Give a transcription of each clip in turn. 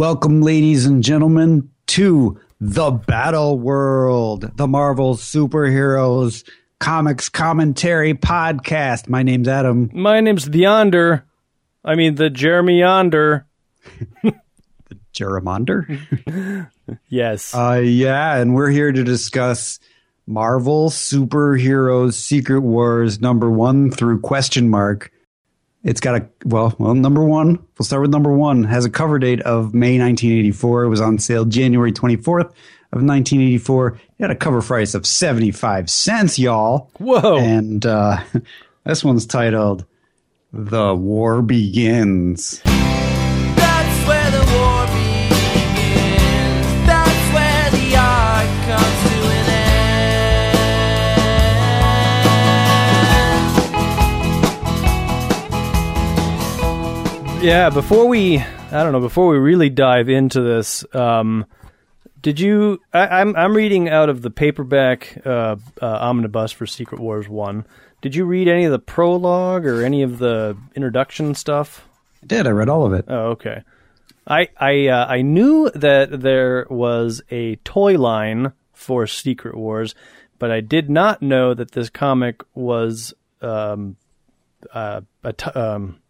Welcome, ladies and gentlemen, to the Battle World, the Marvel Superheroes Comics Commentary Podcast. My name's Adam. My name's the Yonder. I mean, the Jeremy Yonder. The Jereminder? Yes. uh, yeah, and we're here to discuss Marvel Superheroes Secret Wars number one through question mark. It's got a, well, well, number one, we'll start with number one, has a cover date of May 1984. It was on sale January 24th of 1984. It had a cover price of 75 cents, y'all. Whoa. And uh, this one's titled The War Begins. That's where the war yeah, before we, I don't know, before we really dive into this, um, did you? I, I'm I'm reading out of the paperback uh, uh, omnibus for Secret Wars One. Did you read any of the prologue or any of the introduction stuff? I did. I read all of it. Oh, okay. I I uh, I knew that there was a toy line for Secret Wars, but I did not know that this comic was um, uh, a t- um,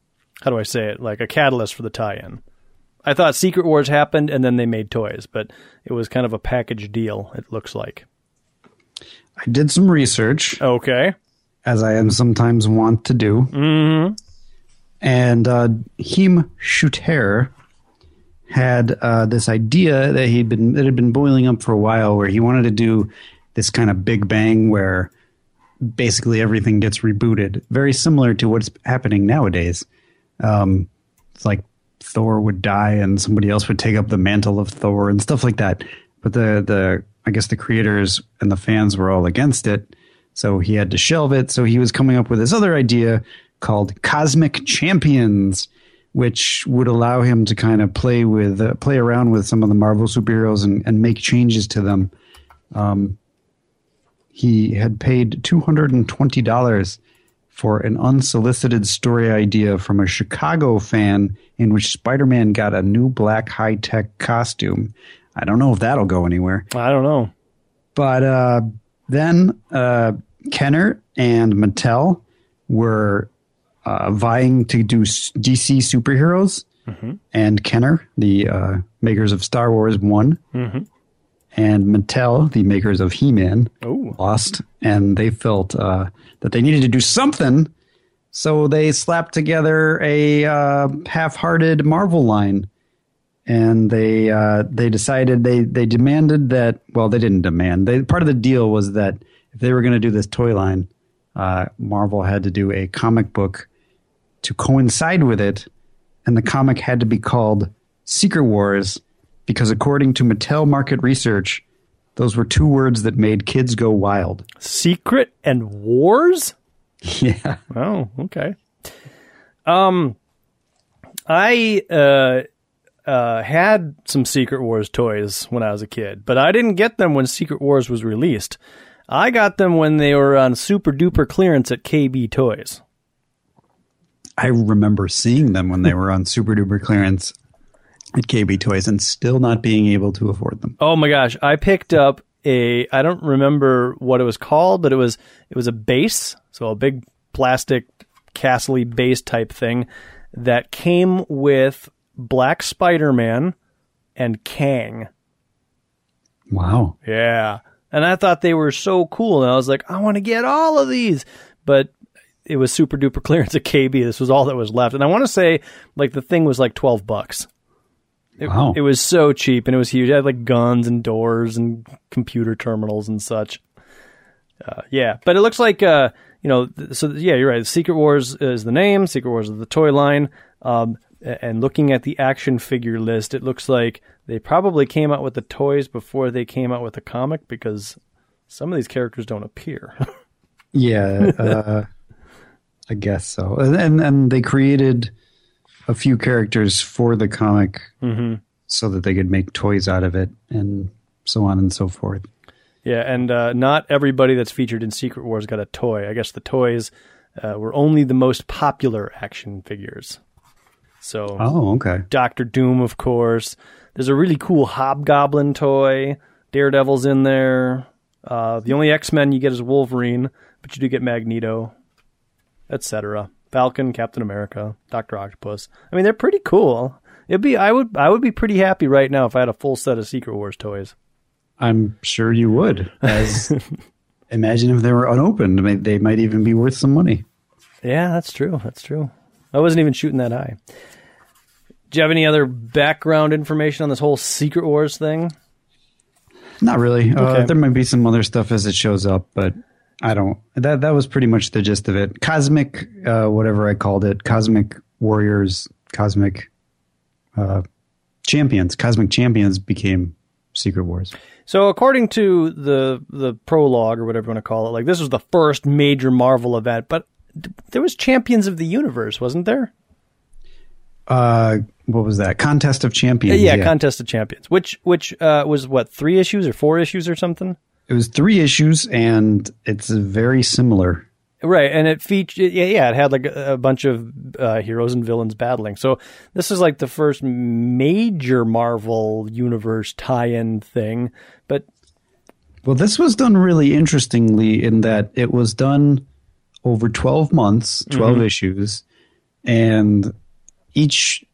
how do I say it? Like a catalyst for the tie-in. I thought Secret Wars happened and then they made toys, but it was kind of a package deal. It looks like. I did some research, Okay. as I am sometimes wont to do. Mm-hmm. And uh, Heem Shooter had uh, this idea that he'd been that had been boiling up for a while, where he wanted to do this kind of big bang where basically everything gets rebooted, very similar to what's happening nowadays. Um, it's like Thor would die and somebody else would take up the mantle of Thor and stuff like that. But the the I guess the creators and the fans were all against it, so he had to shelve it. So he was coming up with this other idea called Cosmic Champions, which would allow him to kind of play with uh, play around with some of the Marvel superheroes and, and make changes to them. Um, he had paid two hundred and twenty dollars for an unsolicited story idea from a Chicago fan in which Spider-Man got a new black high-tech costume. I don't know if that'll go anywhere. I don't know. But uh, then uh, Kenner and Mattel were uh, vying to do DC superheroes, and Kenner, the uh, makers of Star Wars, won, and Mattel, the makers of He-Man, Ooh. lost, and they felt uh, that they needed to do something, so they slapped together a uh, half-hearted Marvel line. And they uh, they decided they they demanded that well they didn't demand. They part of the deal was that if they were going to do this toy line uh, Marvel had to do a comic book to coincide with it. And the comic had to be called Secret Wars because according to Mattel market research those were two words that made kids go wild Secret and Wars. yeah Oh, okay. Um, I uh, uh, had some Secret Wars toys when I was a kid, but I didn't get them when Secret Wars was released. I got them when they were on super duper clearance at KB Toys. I remember seeing them when they were on super duper clearance at KB Toys and still not being able to afford them Oh my gosh, I picked up a I don't remember what it was called, but it was it was a base, so a big plastic castle base type thing that came with Black Spider-Man and Kang. wow Yeah. And I thought they were so cool. And I was like, I want to get all of these. But it was super duper clearance at KB. This was all that was left. And I want to say, like, the thing was like 12 bucks. It, Wow. it was so cheap and it was huge. It had like guns and doors and computer terminals and such. Uh, yeah. But it looks like, uh, you know, so yeah, you're right. Secret Wars is the name, Secret Wars is the toy line. Um, and looking at the action figure list, it looks like they probably came out with the toys before they came out with the comic because some of these characters don't appear. Yeah, uh, I guess so. And and they created a few characters for the comic so that they could make toys out of it, and so on and so forth. yeah, and uh, not everybody that's featured in Secret Wars got a toy. I guess the toys uh, were only the most popular action figures. So Oh, okay. Doctor Doom, of course. There's a really cool Hobgoblin toy. Daredevil's in there. Uh, the only X Men you get is Wolverine, but you do get Magneto, etc. Falcon, Captain America, Doctor Octopus. I mean, they're pretty cool. It'd be I would I would be pretty happy right now if I had a full set of Secret Wars toys. I'm sure you would. As imagine if they were unopened. They might even be worth some money. Yeah, that's true. That's true. I wasn't even shooting that high. Do you have any other background information on this whole Secret Wars thing? Not really. Uh, there might be some other stuff as it shows up, but I don't. That that was pretty much the gist of it. Cosmic, uh, whatever I called it, cosmic warriors, cosmic uh, champions, cosmic champions became Secret Wars. So, according to the the prologue or whatever you want to call it, like this was the first major Marvel event, but there was Champions of the Universe, wasn't there? Uh, what was that? Contest of Champions. yeah, Contest of Champions, which which uh, was what three issues or four issues or something, it was three issues, and it's very similar. right? And it featured yeah, yeah, it had like a, a bunch of uh, heroes and villains battling. So this is like the first major Marvel universe tie-in thing, but Well, this was done really interestingly in that it was done over 12 months, 12 issues, and each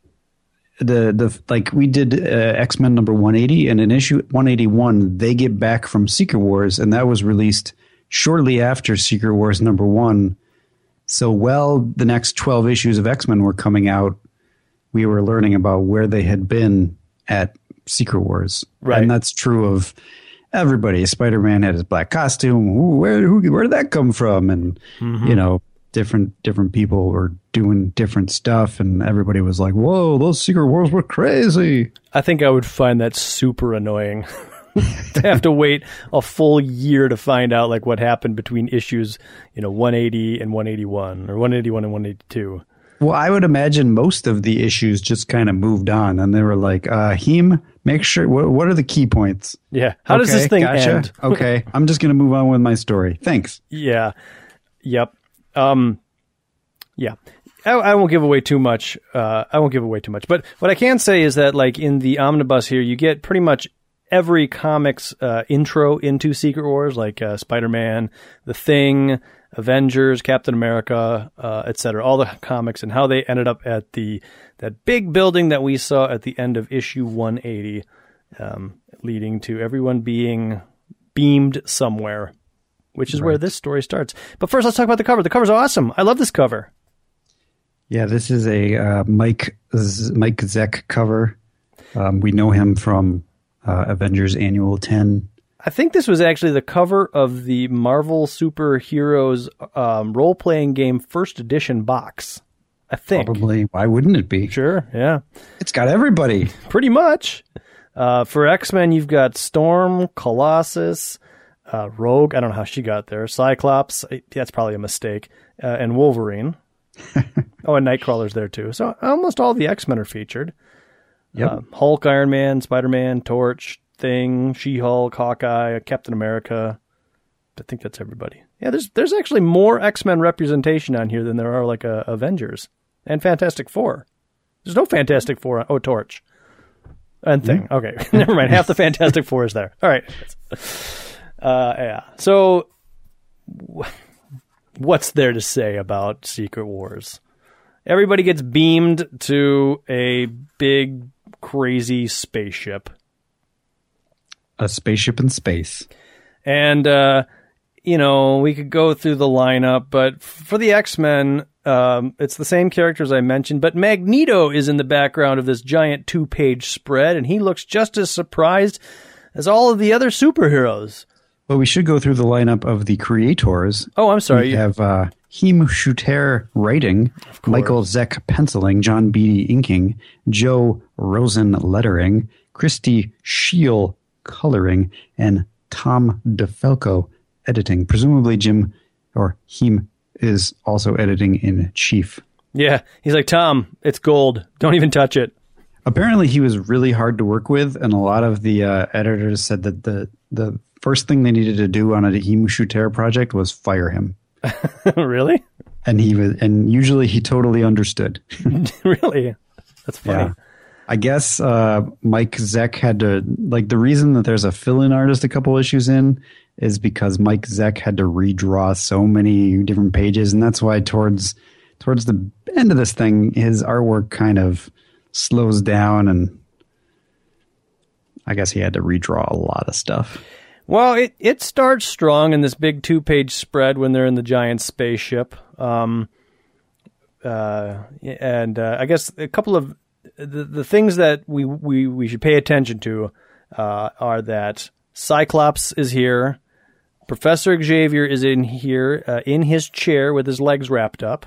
the the like we did uh, X-Men number 180 and in issue 181 they get back from Secret Wars and that was released shortly after Secret Wars number 1. So while the next 12 issues of X-Men were coming out, we were learning about where they had been at Secret Wars. Right. And that's true of everybody. Spider Man had his black costume. Ooh, where who, where did that come from? And you know, different different people were doing different stuff, and everybody was like, "Whoa, those Secret Wars were crazy." I think I would find that super annoying to have to wait a full year to find out like what happened between issues, you know, 180 and 181 or 181 and 182. Well, I would imagine most of the issues just kind of moved on, and they were like, uh, "Heem, make sure. What, what are the key points? Yeah. How does this thing gotcha. end? okay, I'm just gonna move on with my story. Thanks." Yeah. Yep. Um, yeah. I, I won't give away too much. Uh, I won't give away too much. But what I can say is that, like in the omnibus here, you get pretty much every comics uh, intro into Secret Wars, like uh, Spider-Man, The Thing, Avengers, Captain America, uh, etc. All the comics and how they ended up at the that big building that we saw at the end of issue 180, um, leading to everyone being beamed somewhere which is where this story starts. But first, let's talk about the cover. The cover's awesome. I love this cover. Yeah, this is a uh, Mike Z- Mike Zeck cover. Um, we know him from uh, Avengers Annual Ten. I think this was actually the cover of the Marvel Superheroes um, role playing game first edition box. I think. Probably. Why wouldn't it be? Sure. Yeah. It's got everybody. Pretty much. Uh, for X Men, you've got Storm, Colossus, uh, Rogue. I don't know how she got there. Cyclops. That's probably a mistake. Uh, and Wolverine. oh, and Nightcrawler's there too. So almost all the X Men are featured. Yep. Uh, Hulk, Iron Man, Spider Man, Torch, Thing, She Hulk, Hawkeye, Captain America. I think that's everybody. Yeah, there's there's actually more X Men representation on here than there are like uh, Avengers and Fantastic Four. There's no Fantastic Four. On, oh, Torch and Thing. Okay, never mind. Half the Fantastic Four is there. All right. Uh, yeah. So, what's there to say about Secret Wars? Everybody gets beamed to a big, crazy spaceship. A spaceship in space. And, uh, you know, we could go through the lineup, but for the X Men, um, it's the same characters I mentioned, but Magneto is in the background of this giant two page spread, and he looks just as surprised as all of the other superheroes. Well, we should go through the lineup of the creators. Oh, I'm sorry. We have uh, Heem Schutter writing, Michael Zeck penciling, John Beatty inking, Joe Rosen lettering, Christie Scheele coloring, and Tom DeFalco editing. Presumably, Jim or Heem is also editing in chief. Yeah. He's like, Tom, it's gold. Don't even touch it. Apparently, he was really hard to work with, and a lot of the uh, editors said that the the first thing they needed to do on a Himushu Schutter project was fire him. really? and he was and usually he totally understood really? That's funny. Yeah. I guess uh, Mike Zeck had to like the reason that there's a fill-in artist a couple issues in is because Mike Zeck had to redraw so many different pages, and that's why towards towards the end of this thing, his artwork kind of slows down, and I guess he had to redraw a lot of stuff. Well, it, it starts strong in this big two page spread when they're in the giant spaceship. Um, uh, and uh, I guess a couple of the, the things that we, we, we should pay attention to uh, are that Cyclops is here, Professor Xavier is in here uh, in his chair with his legs wrapped up,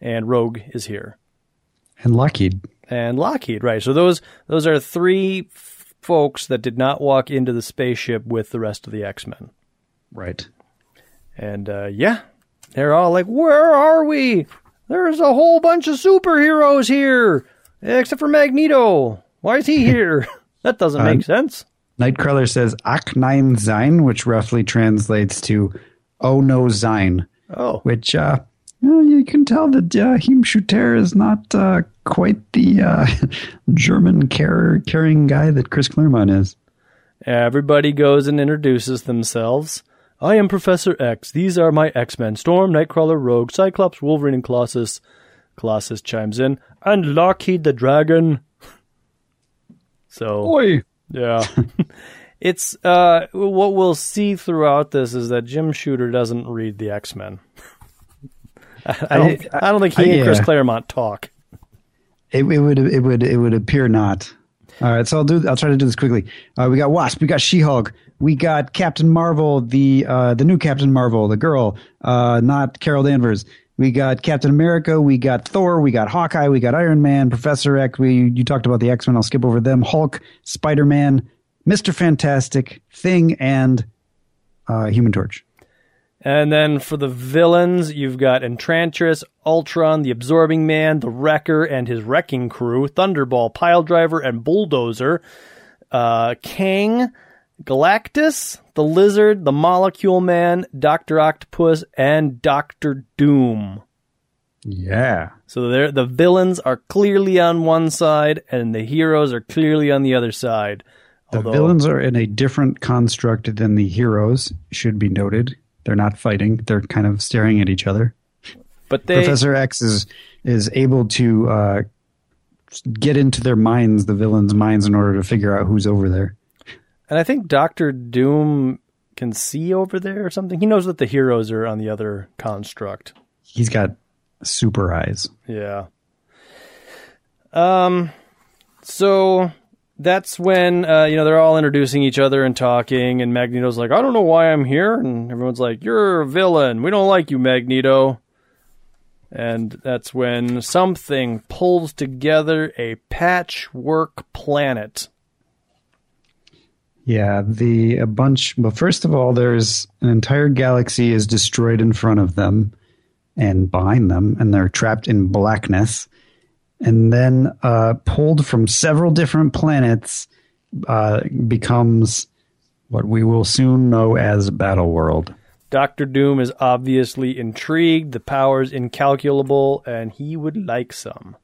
and Rogue is here. And Lockheed, and Lockheed, right? So those those are three folks that did not walk into the spaceship with the rest of the X Men, right? and uh, yeah, they're all like, "Where are we? There's a whole bunch of superheroes here, except for Magneto. Why is he here? that doesn't make sense." Nightcrawler says Ach nein sein, which roughly translates to "Oh no sein," Oh, which uh, well, you can tell that uh, Him Shooter is not uh, quite the uh, German car- carrying guy that Chris Claremont is. everybody goes and introduces themselves. I am Professor X. These are my X Men: Storm, Nightcrawler, Rogue, Cyclops, Wolverine, and Colossus. Colossus chimes in, and Lockheed the Dragon. So Oi! Yeah. it's uh what we'll see throughout this is that Jim Shooter doesn't read the X-Men. I, I don't I, don't think he I- and Chris yeah. Claremont talk. It, it would it would it would appear not. All right, so I'll do. I'll try to do this quickly. Uh, we got Wasp. We got She Hulk. We got Captain Marvel, the uh, the new Captain Marvel, the girl, uh, not Carol Danvers. We got Captain America. We got Thor. We got Hawkeye. We got Iron Man, Professor X. We you talked about the X Men. I'll skip over them. Hulk, Spider Man, Mister Fantastic, Thing, and uh, Human Torch. And then for the villains, you've got Enchantress, Ultron, the Absorbing Man, the Wrecker and his wrecking crew, Thunderball, Piledriver, and Bulldozer, uh, Kang, Galactus, the Lizard, the Molecule Man, Doctor Octopus, and Doctor Doom. Yeah. So they're, the villains are clearly on one side, and the heroes are clearly on the other side. The Although- villains are in a different construct than the heroes. Should be noted. They're not fighting. They're kind of staring at each other. But they, Professor X is is able to uh, get into their minds, the villains' minds, in order to figure out who's over there. and I think Doctor Doom can see over there or something. He knows that the heroes are on the other construct. He's got super eyes. Yeah. Um. So that's when uh, you know they're all introducing each other and talking, and Magneto's like, "I don't know why I'm here," and everyone's like, "You're a villain. We don't like you, Magneto." And that's when something pulls together a patchwork planet. Yeah, the a bunch. Well, first of all, there's an entire galaxy is destroyed in front of them and behind them, and they're trapped in blackness. And then, uh, pulled from several different planets, uh, becomes what we will soon know as Battle World. Doctor Doom is obviously intrigued. The power's incalculable, and he would like some.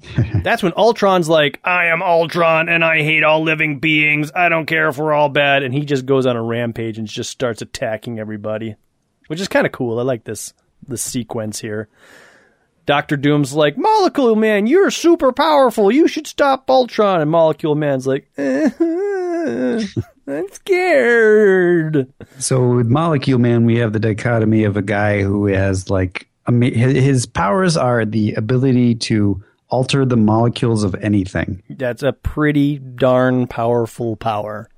That's when Ultron's like, I am Ultron, and I hate all living beings. I don't care if we're all bad. And he just goes on a rampage and just starts attacking everybody, which is kind of cool. I like this this sequence here. Doctor Doom's like, Molecule Man, you're super powerful. You should stop Ultron. And Molecule Man's like, eh, I'm scared. So with Molecule Man, we have the dichotomy of a guy who has like his his powers are the ability to alter the molecules of anything, That's a pretty darn powerful power.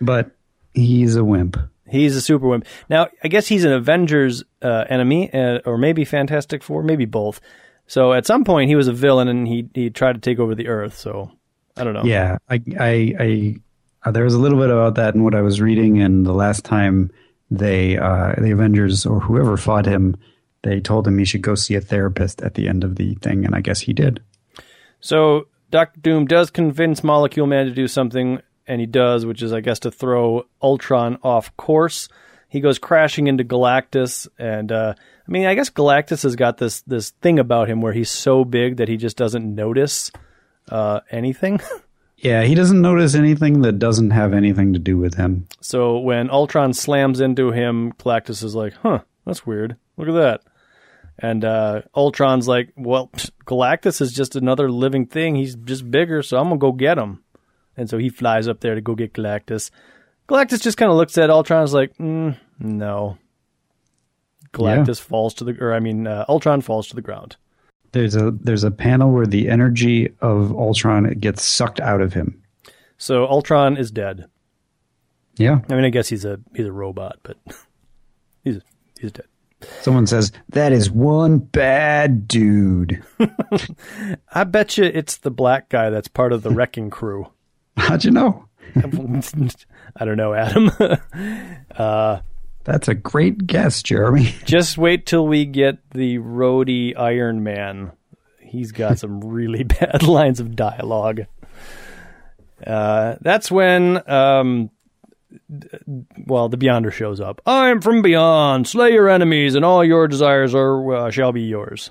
but he's a wimp. He's a super wimp. Now, I guess he's an Avengers uh, enemy, uh, or maybe Fantastic Four, maybe both. So at some point, he was a villain and he he tried to take over the Earth. So I don't know. Yeah, I, I, I uh, there was a little bit about that in what I was reading, and the last time they, uh, the Avengers or whoever fought him, they told him he should go see a therapist at the end of the thing, and I guess he did. So Doctor Doom does convince Molecule Man to do something, and he does, which is, I guess, to throw Ultron off course. He goes crashing into Galactus, and uh, I mean, I guess Galactus has got this this thing about him where he's so big that he just doesn't notice uh, anything. Yeah, he doesn't notice anything that doesn't have anything to do with him. so when Ultron slams into him, Galactus is like, "Huh, that's weird. Look at that." And uh, Ultron's like, "Well, pfft, Galactus is just another living thing. He's just bigger, so I'm gonna go get him." And so he flies up there to go get Galactus. Galactus just kind of looks at Ultron, and is like, mm, "No." Galactus falls to the, or I mean, uh, Ultron falls to the ground. There's a there's a panel where the energy of Ultron gets sucked out of him. So Ultron is dead. Yeah. I mean, I guess he's a he's a robot, but he's he's dead. Someone says that is one bad dude. I bet you it's the black guy that's part of the wrecking crew. How'd you know? I don't know, Adam. That's a great guess, Jeremy. Just wait till we get the Rhodey Iron Man. He's got some really bad lines of dialogue. Uh, that's when, um, d- well, the Beyonder shows up. I'm from beyond. Slay your enemies, and all your desires are uh, shall be yours.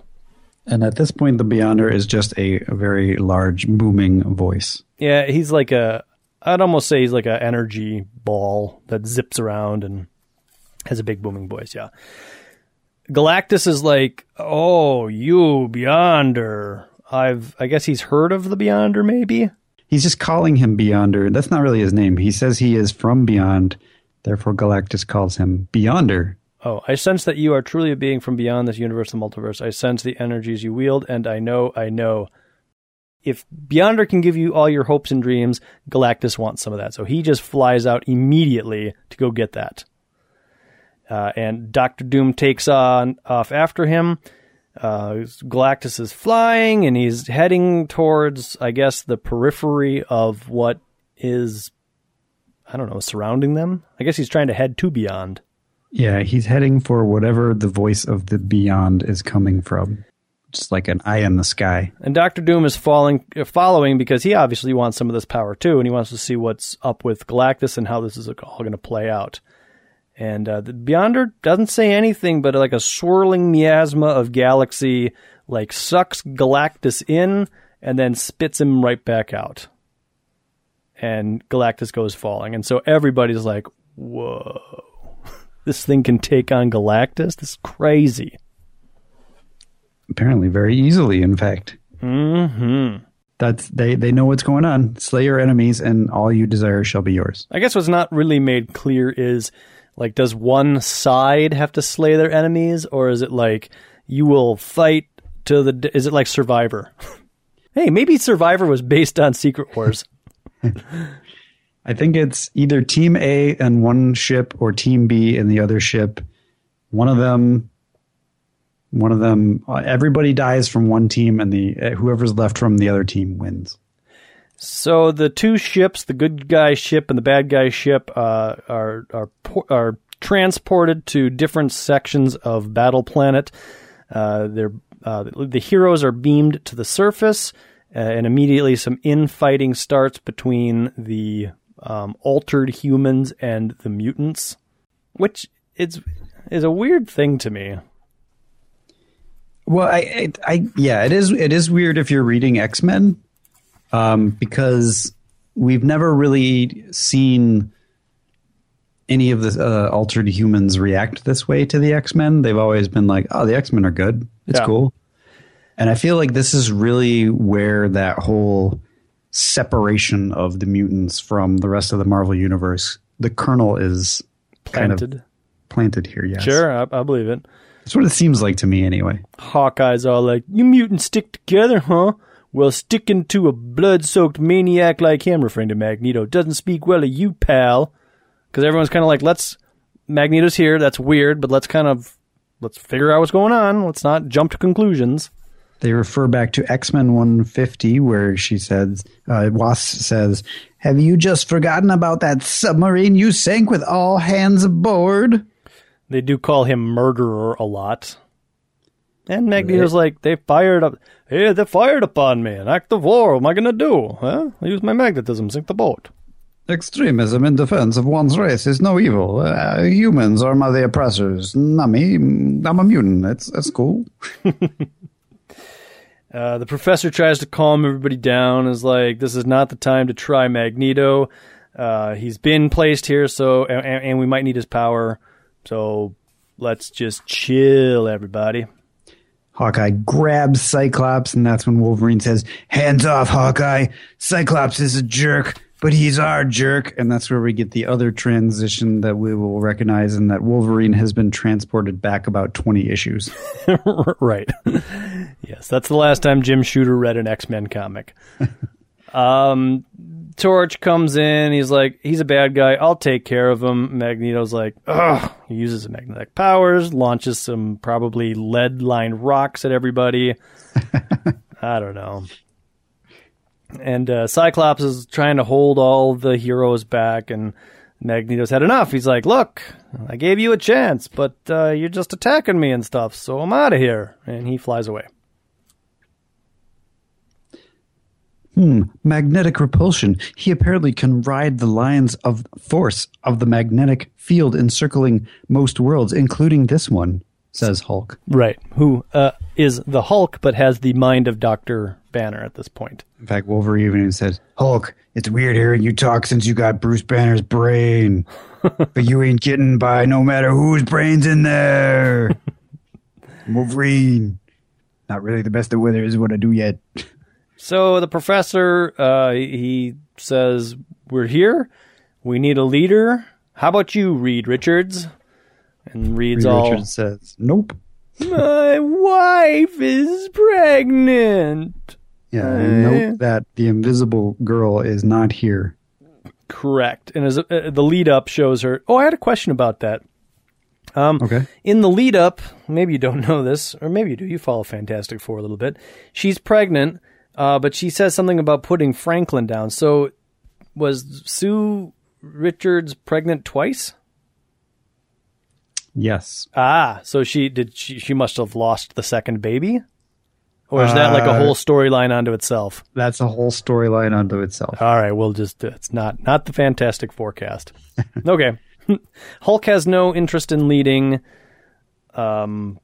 And at this point, the Beyonder is just a, a very large, booming voice. Yeah, he's like a. I'd almost say he's like an energy ball that zips around and has a big booming voice. Yeah. Galactus is like, oh, you Beyonder. I've. I guess he's heard of the Beyonder, maybe. He's just calling him Beyonder. That's not really his name. He says he is from beyond. Therefore, Galactus calls him Beyonder. Oh, I sense that you are truly a being from beyond this universe, the multiverse. I sense the energies you wield, and I know, I know. If Beyonder can give you all your hopes and dreams, Galactus wants some of that. So he just flies out immediately to go get that. Uh, and Doctor Doom takes on off after him. Uh, Galactus is flying, and he's heading towards, I guess, the periphery of what is, I don't know, surrounding them. I guess he's trying to head to beyond. Yeah, he's heading for whatever the voice of the beyond is coming from. Just like an eye in the sky. And Doctor Doom is falling, uh, following because he obviously wants some of this power too, and he wants to see what's up with Galactus and how this is all going to play out. And uh, the Beyonder doesn't say anything, but like a swirling miasma of galaxy, like sucks Galactus in and then spits him right back out. And Galactus goes falling, and so everybody's like, "Whoa, this thing can take on Galactus? This is crazy." Apparently, very easily, in fact. Hmm. That's they, they know what's going on. Slay your enemies, and all you desire shall be yours. I guess what's not really made clear is like, does one side have to slay their enemies, or is it like you will fight to the? d- Is it like Survivor? hey, maybe Survivor was based on Secret Wars. I think it's either Team A and one ship, or Team B and the other ship. One of them, one of them. uh, Everybody dies from one team, and the uh, whoever's left from the other team wins. so the two ships, the good guy ship and the bad guy ship, uh, are are are transported to different sections of Battle Planet. Uh, they're uh, the heroes are beamed to the surface, uh, and immediately some infighting starts between the um, altered humans and the mutants, which is is a weird thing to me. Well, I, I, I, yeah, it is. It is weird if you're reading X Men, um, because we've never really seen any of the uh, altered humans react this way to the X Men. They've always been like, "Oh, the X Men are good. It's Yeah. cool." And I feel like this is really where that whole separation of the mutants from the rest of the Marvel universe, the kernel is kind of Planted. planted here. Yes, Sure, I, I believe it. That's what it seems like to me, anyway. Hawkeye's all like, You mutants stick together, huh? Well, sticking to a blood soaked maniac like him, referring to Magneto, doesn't speak well of you, pal. Because everyone's kind of like, Let's. Magneto's here, that's weird, but let's kind of. Let's figure out what's going on. Let's not jump to conclusions. They refer back to X Men 150, where she says, uh, Wasp says, Have you just forgotten about that submarine you sank with all hands aboard? They do call him murderer a lot. And Magneto's like, They fired up. Hey, they fired upon me. An act of war. What am I going to do? Huh? I use my magnetism, sink the boat. Extremism in defense of one's race is no evil. Uh, humans are my the oppressors. Not me. I'm a mutant. It's, that's cool. Uh, the professor tries to calm everybody down. Is like, this is not the time to try Magneto. Uh, he's been placed here, so and, and we might need his power. So let's just chill, everybody. Hawkeye grabs Cyclops, and that's when Wolverine says, Hands off, Hawkeye. Cyclops is a jerk, but he's our jerk. And that's where we get the other transition that we will recognize, and that Wolverine has been transported back about 20 issues. right. Yes, that's the last time Jim Shooter read an X Men comic. um, Torch comes in. He's like, he's a bad guy. I'll take care of him. Magneto's like, ugh. He uses his magnetic powers, launches some probably lead lined rocks at everybody. I don't know. And uh, Cyclops is trying to hold all the heroes back, and Magneto's had enough. He's like, look, I gave you a chance, but uh, you're just attacking me and stuff, so I'm out of here. And he flies away. Hmm, magnetic repulsion. He apparently can ride the lines of force of the magnetic field encircling most worlds, including this one, says Hulk. Right. Who uh, is the Hulk, but has the mind of Dr. Banner at this point. In fact, Wolverine even says, Hulk, it's weird hearing you talk since you got Bruce Banner's brain. but you ain't getting by no matter whose brain's in there. Wolverine. Not really the best of weather is what I do yet. So the professor, uh, he says, We're here. We need a leader. How about you, Reed Richards? And Reed's Reed all, Richards says, Nope. My wife is pregnant. Yeah, and note that the invisible girl is not here. Correct. And as uh, the lead up shows her. Oh, I had a question about that. Um, Okay. In the lead up, maybe you don't know this, or maybe you do. You follow Fantastic Four a little bit. She's pregnant, uh, but she says something about putting Franklin down. So was Sue Richards pregnant twice? Yes. Ah, so she did. She, she must have lost the second baby, or is that like a Uh, whole storyline unto itself? That's a whole storyline unto itself. All right, we'll just it's not not the Fantastic Forecast. okay, Hulk has no interest in leading. Um,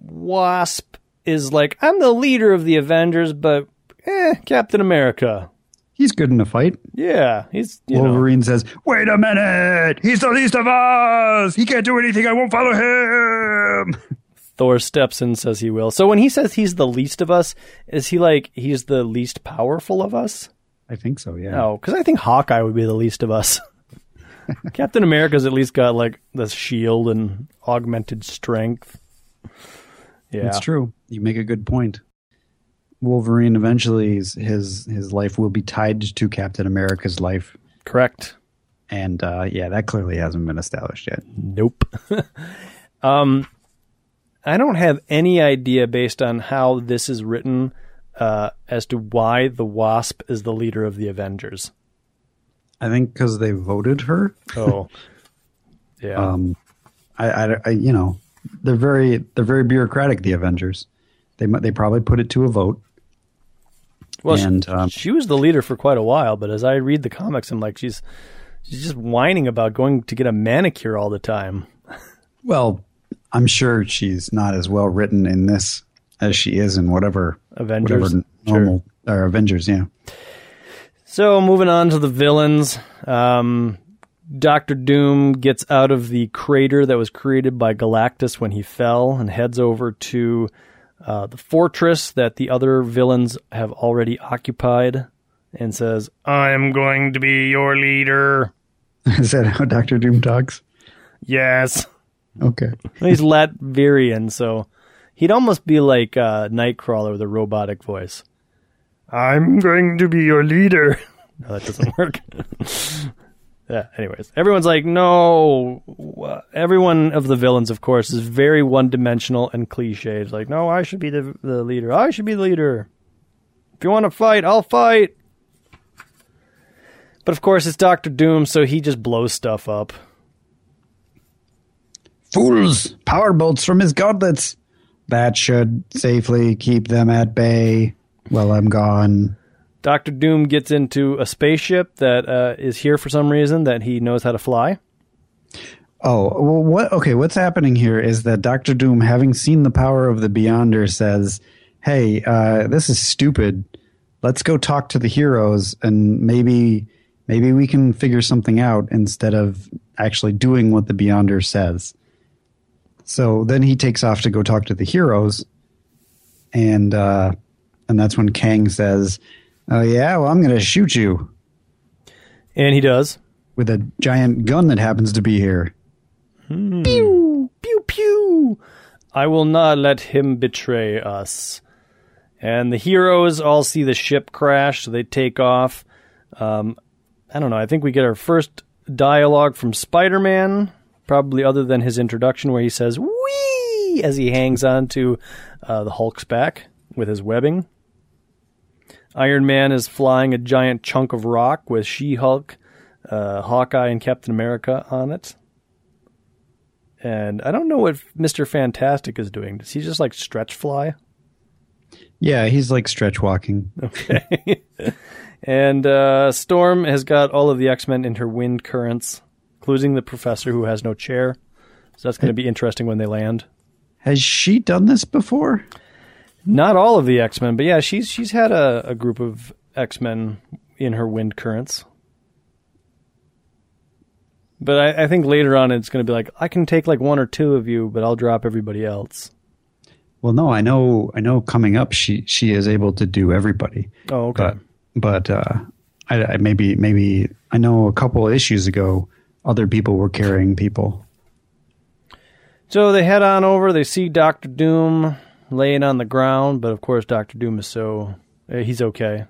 Wasp is like I'm the leader of the Avengers, but eh, Captain America. He's good in a fight. Yeah, he's you know Wolverine says, Wait a minute! He's the least of us! He can't do anything, I won't follow him! Thor steps in, says he will. So when he says he's the least of us, is he like he's the least powerful of us? I think so, yeah. No, because I think Hawkeye would be the least of us. Captain America's at least got like the shield and augmented strength. Yeah, It's true. You make a good point. Wolverine eventually his his, his life will be tied to Captain America's life. correct. And uh, yeah, that clearly hasn't been established yet. Nope. um, I don't have any idea based on how this is written uh, as to why the Wasp is the leader of the Avengers. I think because they voted her. Oh, yeah. Um, I, I, I, you know, they're very they're very bureaucratic. The Avengers, they they probably put it to a vote. Well, she- um, she was the leader for quite a while, but as I read the comics, I'm like, she's she's just whining about going to get a manicure all the time. Well, I'm sure she's not as well written in this as she is in whatever Avengers, whatever normal or Avengers. Yeah. So moving on to the villains, um, Doctor Doom gets out of the crater that was created by Galactus when he fell and heads over to uh, the fortress that the other villains have already occupied, and says, "I'm going to be your leader." Is that how Doctor Doom talks? Yes, Okay. he's Latvian, so he'd almost be like uh, Nightcrawler with a robotic voice. I'm going to be your leader. No, that doesn't work. yeah. Anyways, everyone's like, no. Everyone of the villains, of course, is very one-dimensional and cliche. It's like, no, I should be the the leader. I should be the leader. If you want to fight, I'll fight. But of course, it's Doctor Doom, so he just blows stuff up. Fools! Power bolts from his gauntlets. That should safely keep them at bay while I'm gone. Doctor Doom gets into a spaceship that uh, is here for some reason that he knows how to fly. Oh, well, what? Okay, what's happening here is that Doctor Doom, having seen the power of the Beyonder, says, "Hey, uh, this is stupid. Let's go talk to the heroes, and maybe maybe we can figure something out instead of actually doing what the Beyonder says." So then he takes off to go talk to the heroes, and uh, and that's when Kang says, "Oh yeah, well I'm going to shoot you And he does. with a giant gun that happens to be here." Pew pew. Pew. I will not let him betray us. And the heroes all see the ship crash, so they take off. Um, I don't know. I think we get our first dialogue from Spider-Man, probably other than his introduction, where he says "wee" as he hangs onto uh, the Hulk's back with his webbing. Iron Man is flying a giant chunk of rock with She-Hulk, uh, Hawkeye, and Captain America on it. And I don't know what Mister Fantastic is doing. Does he just like stretch fly? Yeah, he's like stretch walking. Okay. and uh, Storm has got all of the X Men in her wind currents, including the Professor who has no chair. So that's going to be interesting when they land. Has she done this before? Not all of the X Men, but yeah, she's she's had a, a group of X Men in her wind currents. But I, I think later on it's going to be like I can take like one or two of you, but I'll drop everybody else. Well, no, I know. I know. Coming up, she she is able to do everybody. Oh, okay. But but uh, I, I maybe maybe I know a couple of issues ago, other people were carrying people. So they head on over. They see Doctor Doom laying on the ground, but of course Doctor Doom is so he's okay,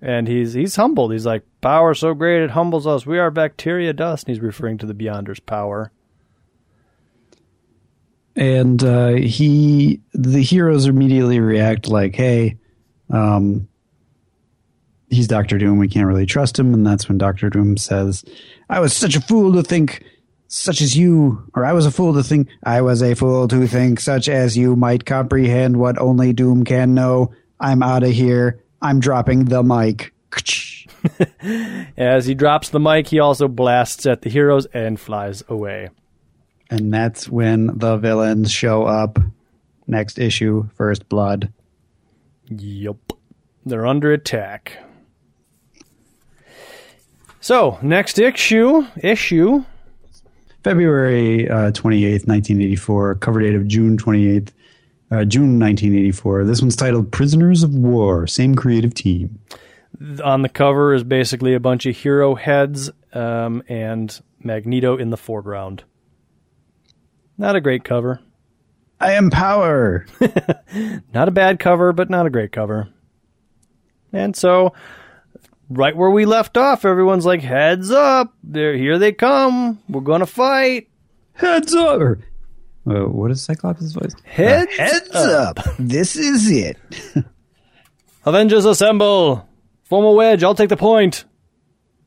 and he's he's humbled. He's like, "Power so great it humbles us. We are bacteria dust." And he's referring to the Beyonder's power. and uh, he the heroes immediately react like hey um, he's dr doom we can't really trust him and that's when dr doom says i was such a fool to think such as you or i was a fool to think i was a fool to think such as you might comprehend what only doom can know i'm out of here i'm dropping the mic As he drops the mic, he also blasts at the heroes and flies away. and that's when the villains show up next issue first blood Yup. They're under attack. So, next issue, issue. February uh, 28th, 1984, cover date of June 28th, uh, June 1984. This one's titled Prisoners of War, same creative team. On the cover is basically a bunch of hero heads um, and Magneto in the foreground. Not a great cover. I am power. Not a bad cover, but not a great cover. And so, right where we left off, everyone's like, heads up. They're, here they come. We're going to fight. Heads up. Or, uh, what is Cyclops' voice? Heads, Heads up. This is it. Avengers assemble! Form a wedge, I'll take the point,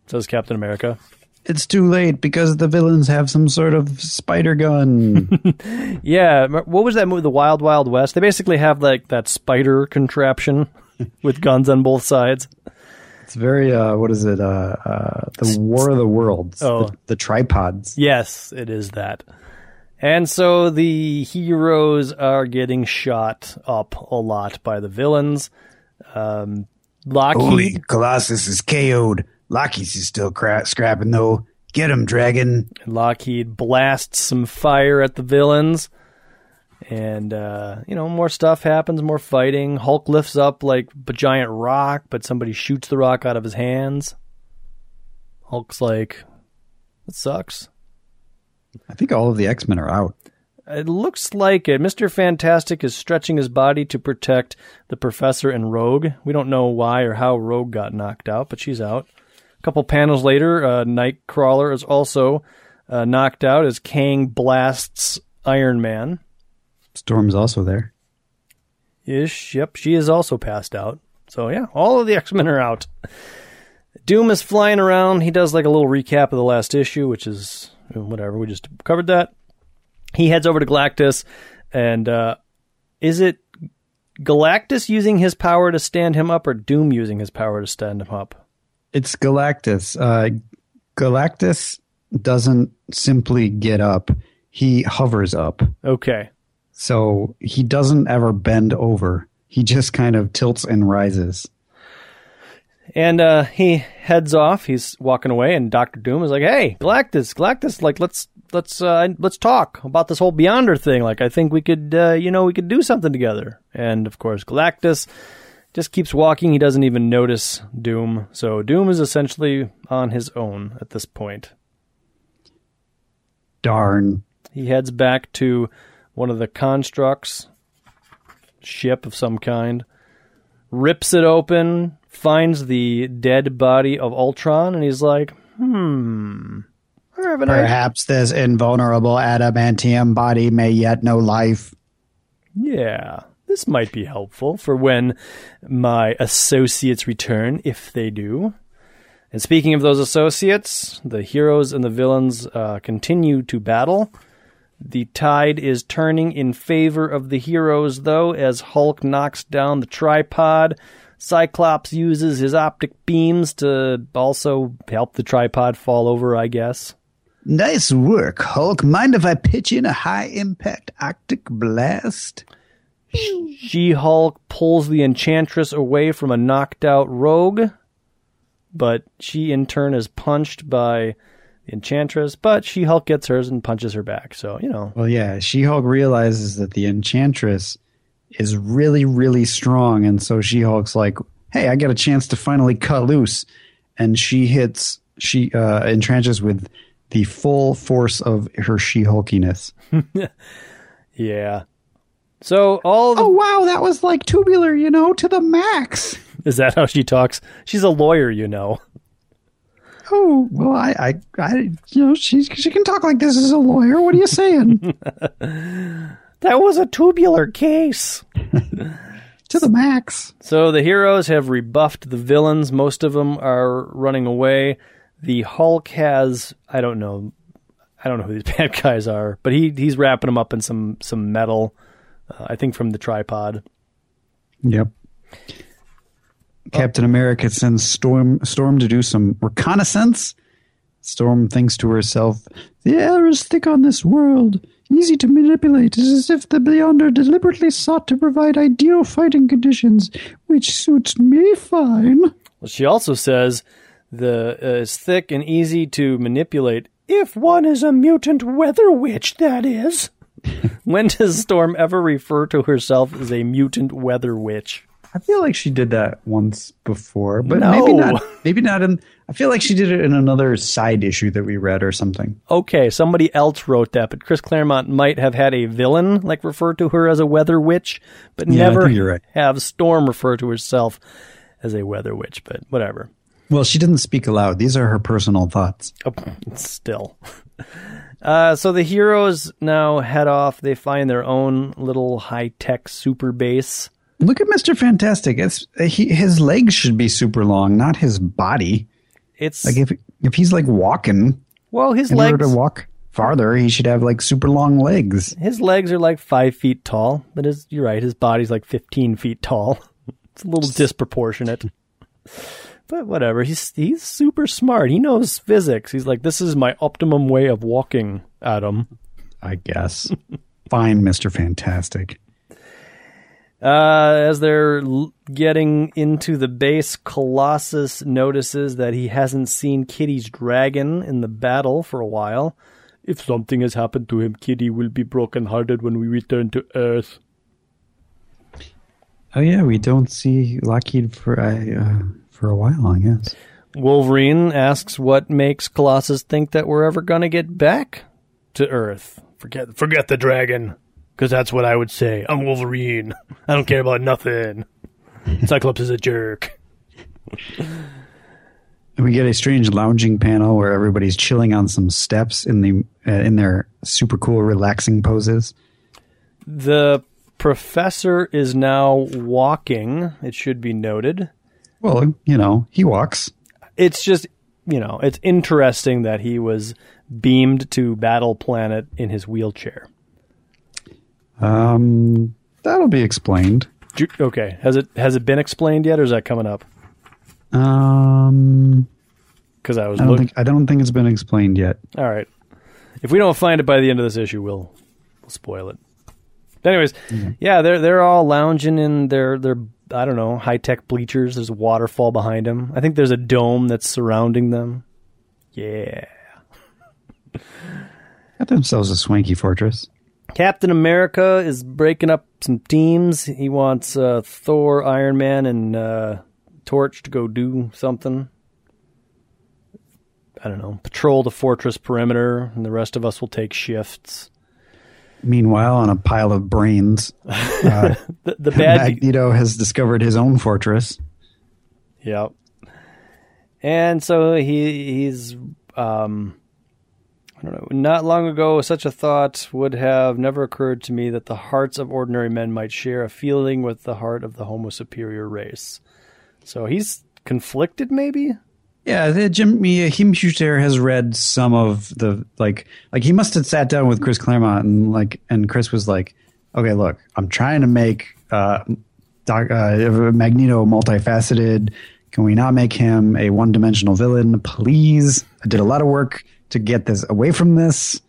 says Captain America. It's too late because the villains have some sort of spider gun. Yeah, what was that movie, The Wild Wild West? They basically have like that spider contraption with guns on both sides. It's very, uh, what is it? Uh, uh, the War of the Worlds. Oh. The, the tripods. Yes, it is that. And so the heroes are getting shot up a lot by the villains. Um, Lockheed Colossus is KO'd. Lockheed's is still cra- scrapping though. Get him, Dragon. Lockheed blasts some fire at the villains. And, uh, you know, more stuff happens, more fighting. Hulk lifts up like a giant rock, but somebody shoots the rock out of his hands. Hulk's like, that sucks. I think all of the X Men are out. It looks like it. Mr. Fantastic is stretching his body to protect the Professor and Rogue. We don't know why or how Rogue got knocked out, but she's out. A couple panels later, uh, Nightcrawler is also uh, knocked out as Kang blasts Iron Man. Storm's also there. Ish. Yep, she is also passed out. So yeah, all of the X Men are out. Doom is flying around. He does like a little recap of the last issue, which is whatever. We just covered that. He heads over to Galactus, and uh, is it Galactus using his power to stand him up, or Doom using his power to stand him up? It's Galactus. Uh, Galactus doesn't simply get up; he hovers up. Okay, So he doesn't ever bend over. He just kind of tilts and rises. And uh, he heads off. He's walking away, and Doctor Doom is like, "Hey, Galactus, Galactus, like let's let's uh, let's talk about this whole Beyonder thing. Like, I think we could, uh, you know, we could do something together." And of course, Galactus just keeps walking. He doesn't even notice Doom. So Doom is essentially on his own at this point. Darn. He heads back to one of the constructs, ship of some kind, rips it open, finds the dead body of Ultron, and he's like, hmm. Idea. Perhaps this invulnerable adamantium body may yet know life. Yeah, this might be helpful for when my associates return, if they do. And speaking of those associates, the heroes and the villains uh, continue to battle. The tide is turning in favor of the heroes, though, as Hulk knocks down the tripod. Cyclops uses his optic beams to also help the tripod fall over, I guess. Nice work, Hulk. Mind if I pitch in a high impact Arctic blast? She Hulk pulls the Enchantress away from a knocked out rogue, but she in turn is punched by Enchantress, but She Hulk gets hers and punches her back. So, you know, Well, yeah, She Hulk realizes that the Enchantress is really, really strong. And so She Hulk's like, hey, I got a chance to finally cut loose. And she hits she uh, Enchantress with the full force of her She Hulkiness. yeah. So all the, Oh, wow, that was like tubular, you know, to the max. is that how she talks? She's a lawyer, you know. Oh, well, I, I, I you know, she, she can talk like this as a lawyer. What are you saying? That was a tubular case. to the max. So the heroes have rebuffed the villains. Most of them are running away. The Hulk has I don't know, I don't know who these bad guys are, but he he's wrapping them up in some some metal. Uh, I think from the tripod. Yep. Captain America sends Storm Storm to do some reconnaissance. Storm thinks to herself, "The air is thick on this world, easy to manipulate. It is as if the Beyonder deliberately sought to provide ideal fighting conditions, which suits me fine." Well, she also says the uh, is thick and easy to manipulate if one is a mutant weather witch. That is. when does Storm ever refer to herself as a mutant weather witch? I feel like she did that once before, but No. maybe not. Maybe not in. I feel like she did it in another side issue that we read or something. okay, somebody else wrote that, but Chris Claremont might have had a villain like refer to her as a weather witch, but Yeah, never right. have Storm refer to herself as a weather witch. But whatever. Well, she didn't speak aloud. These are her personal thoughts. Oh, still. Uh, so the heroes now head off. They find their own little high tech super base. Look at Mister Fantastic. It's he, his legs should be super long, not his body. It's Like if if he's like walking, well, his in legs. order to walk farther, he should have like super long legs. His legs are like five feet tall, but his, you're right. His body's like fifteen feet tall. It's a little disproportionate, but whatever. He's he's super smart. He knows physics. He's like, this is my optimum way of walking, Adam. I guess. Fine, Mister Fantastic. Uh, as they're l- getting into the base, Colossus notices that he hasn't seen Kitty's dragon in the battle for a while. If something has happened to him, Kitty will be brokenhearted when we return to Earth. Oh yeah, we don't see Lockheed for uh, for a while, I guess. Wolverine asks what makes Colossus think that we're ever going to get back to Earth. Forget forget the dragon, because that's what I would say. I'm Wolverine. I don't care about nothing. Cyclops is a jerk. We get a strange lounging panel where everybody's chilling on some steps in the uh, in their super cool relaxing poses. The professor is now walking, it should be noted. Well, you know, he walks. It's just, you know, it's interesting that he was beamed to Battle Planet in his wheelchair. Um, that'll be explained. Okay, has it has it been explained yet, or is that coming up? Um, Because I was I don't think I don't think it's been explained yet. All right, if we don't find it by the end of this issue, we'll we'll spoil it. Anyways, yeah, they're they're all lounging in their their I don't know high tech bleachers. There's a waterfall behind them. I think there's a dome that's surrounding them. Yeah. Got themselves a swanky fortress. Captain America is breaking up some teams. He wants uh, Thor, Iron Man, and uh, Torch to go do something. I don't know. Patrol the fortress perimeter, and the rest of us will take shifts. Meanwhile, on a pile of brains, uh, The, the bad, Magneto has discovered his own fortress. Yep. And so he he's um I don't know. Not long ago, such a thought would have never occurred to me that the hearts of ordinary men might share a feeling with the heart of the Homo superior race. So he's conflicted, maybe. Yeah, the Jim Him Shooter has read some of the like like he must have sat down with Chris Claremont and like and Chris was like, okay, look, I'm trying to make uh, Doc, uh Magneto multifaceted. Can we not make him a one dimensional villain, please? I did a lot of work to get this away from this.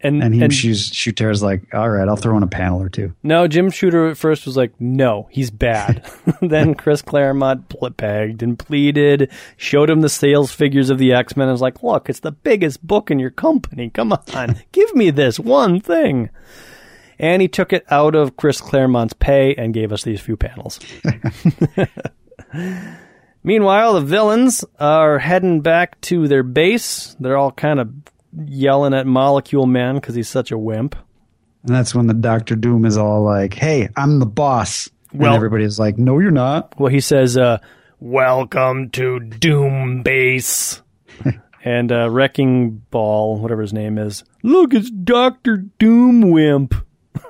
And And Him and Shooter is like, all right, I'll throw in a panel or two. no, Jim Shooter at first was like, "No, he's bad." then Chris Claremont begged and pleaded, showed him the sales figures of the X Men, and was like, "Look, it's the biggest book in your company. Come on, give me this one thing." And he took it out of Chris Claremont's pay and gave us these few panels. Meanwhile, the villains are heading back to their base. They're all kind of yelling at Molecule Man because he's such a wimp. And that's when the Doctor Doom is all like, hey, I'm the boss. Well- and everybody's like, no, you're not. Well, he says, uh, "Welcome to Doom Base," and uh, Wrecking Ball, whatever his name is. Look, it's Doctor Doom Wimp.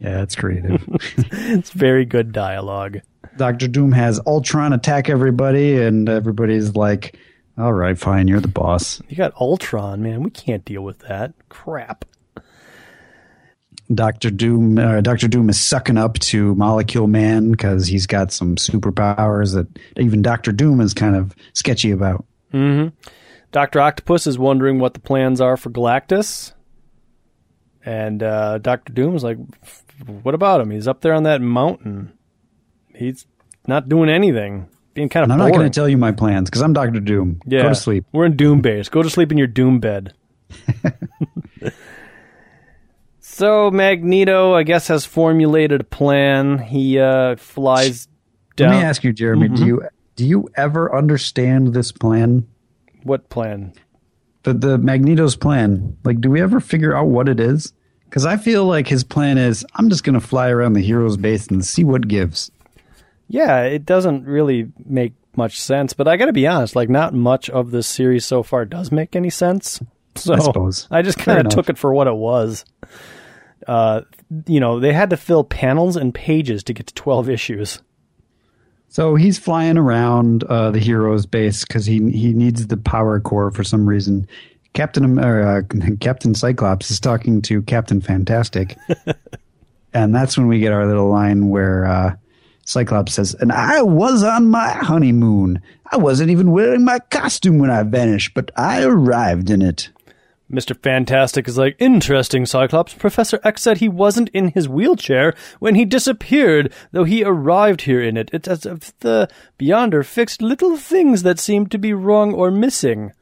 Yeah, it's creative. It's very good dialogue. Doctor Doom has Ultron attack everybody, and everybody's like, "All right, fine, you're the boss." You got Ultron, man. We can't deal with that crap. Doctor Doom, uh, Doctor Doom is sucking up to Molecule Man because he's got some superpowers that even Doctor Doom is kind of sketchy about. Doctor Octopus is wondering what the plans are for Galactus, and uh, Doctor Doom is like, "What about him? He's up there on that mountain. He's not doing anything." Being kind of I'm boring. not going to tell you my plans because I'm Doctor Doom. Yeah. Go to sleep. We're in Doom Base. Go to sleep in your Doom bed. so Magneto, I guess, has formulated a plan. He uh, flies down. Let me ask you, Jeremy. Do you do you ever understand this plan? what plan? The the Magneto's plan. Like, do we ever figure out what it is? Because I feel like his plan is, I'm just going to fly around the hero's base and see what gives. Yeah, it doesn't really make much sense. But I got to be honest, like, not much of this series so far does make any sense. So I suppose. I just kind of took it for what it was. Uh, you know, they had to fill panels and pages to get to twelve issues. So he's flying around uh, the hero's base because he he needs the power core for some reason. Captain uh, Captain Cyclops is talking to Captain Fantastic, and that's when we get our little line where uh, Cyclops says, "And I was on my honeymoon. I wasn't even wearing my costume when I vanished, but I arrived in it." Mr. Fantastic is like, interesting, Cyclops. Professor X said he wasn't in his wheelchair when he disappeared, though he arrived here in it. It's as if the Beyonder fixed little things that seemed to be wrong or missing.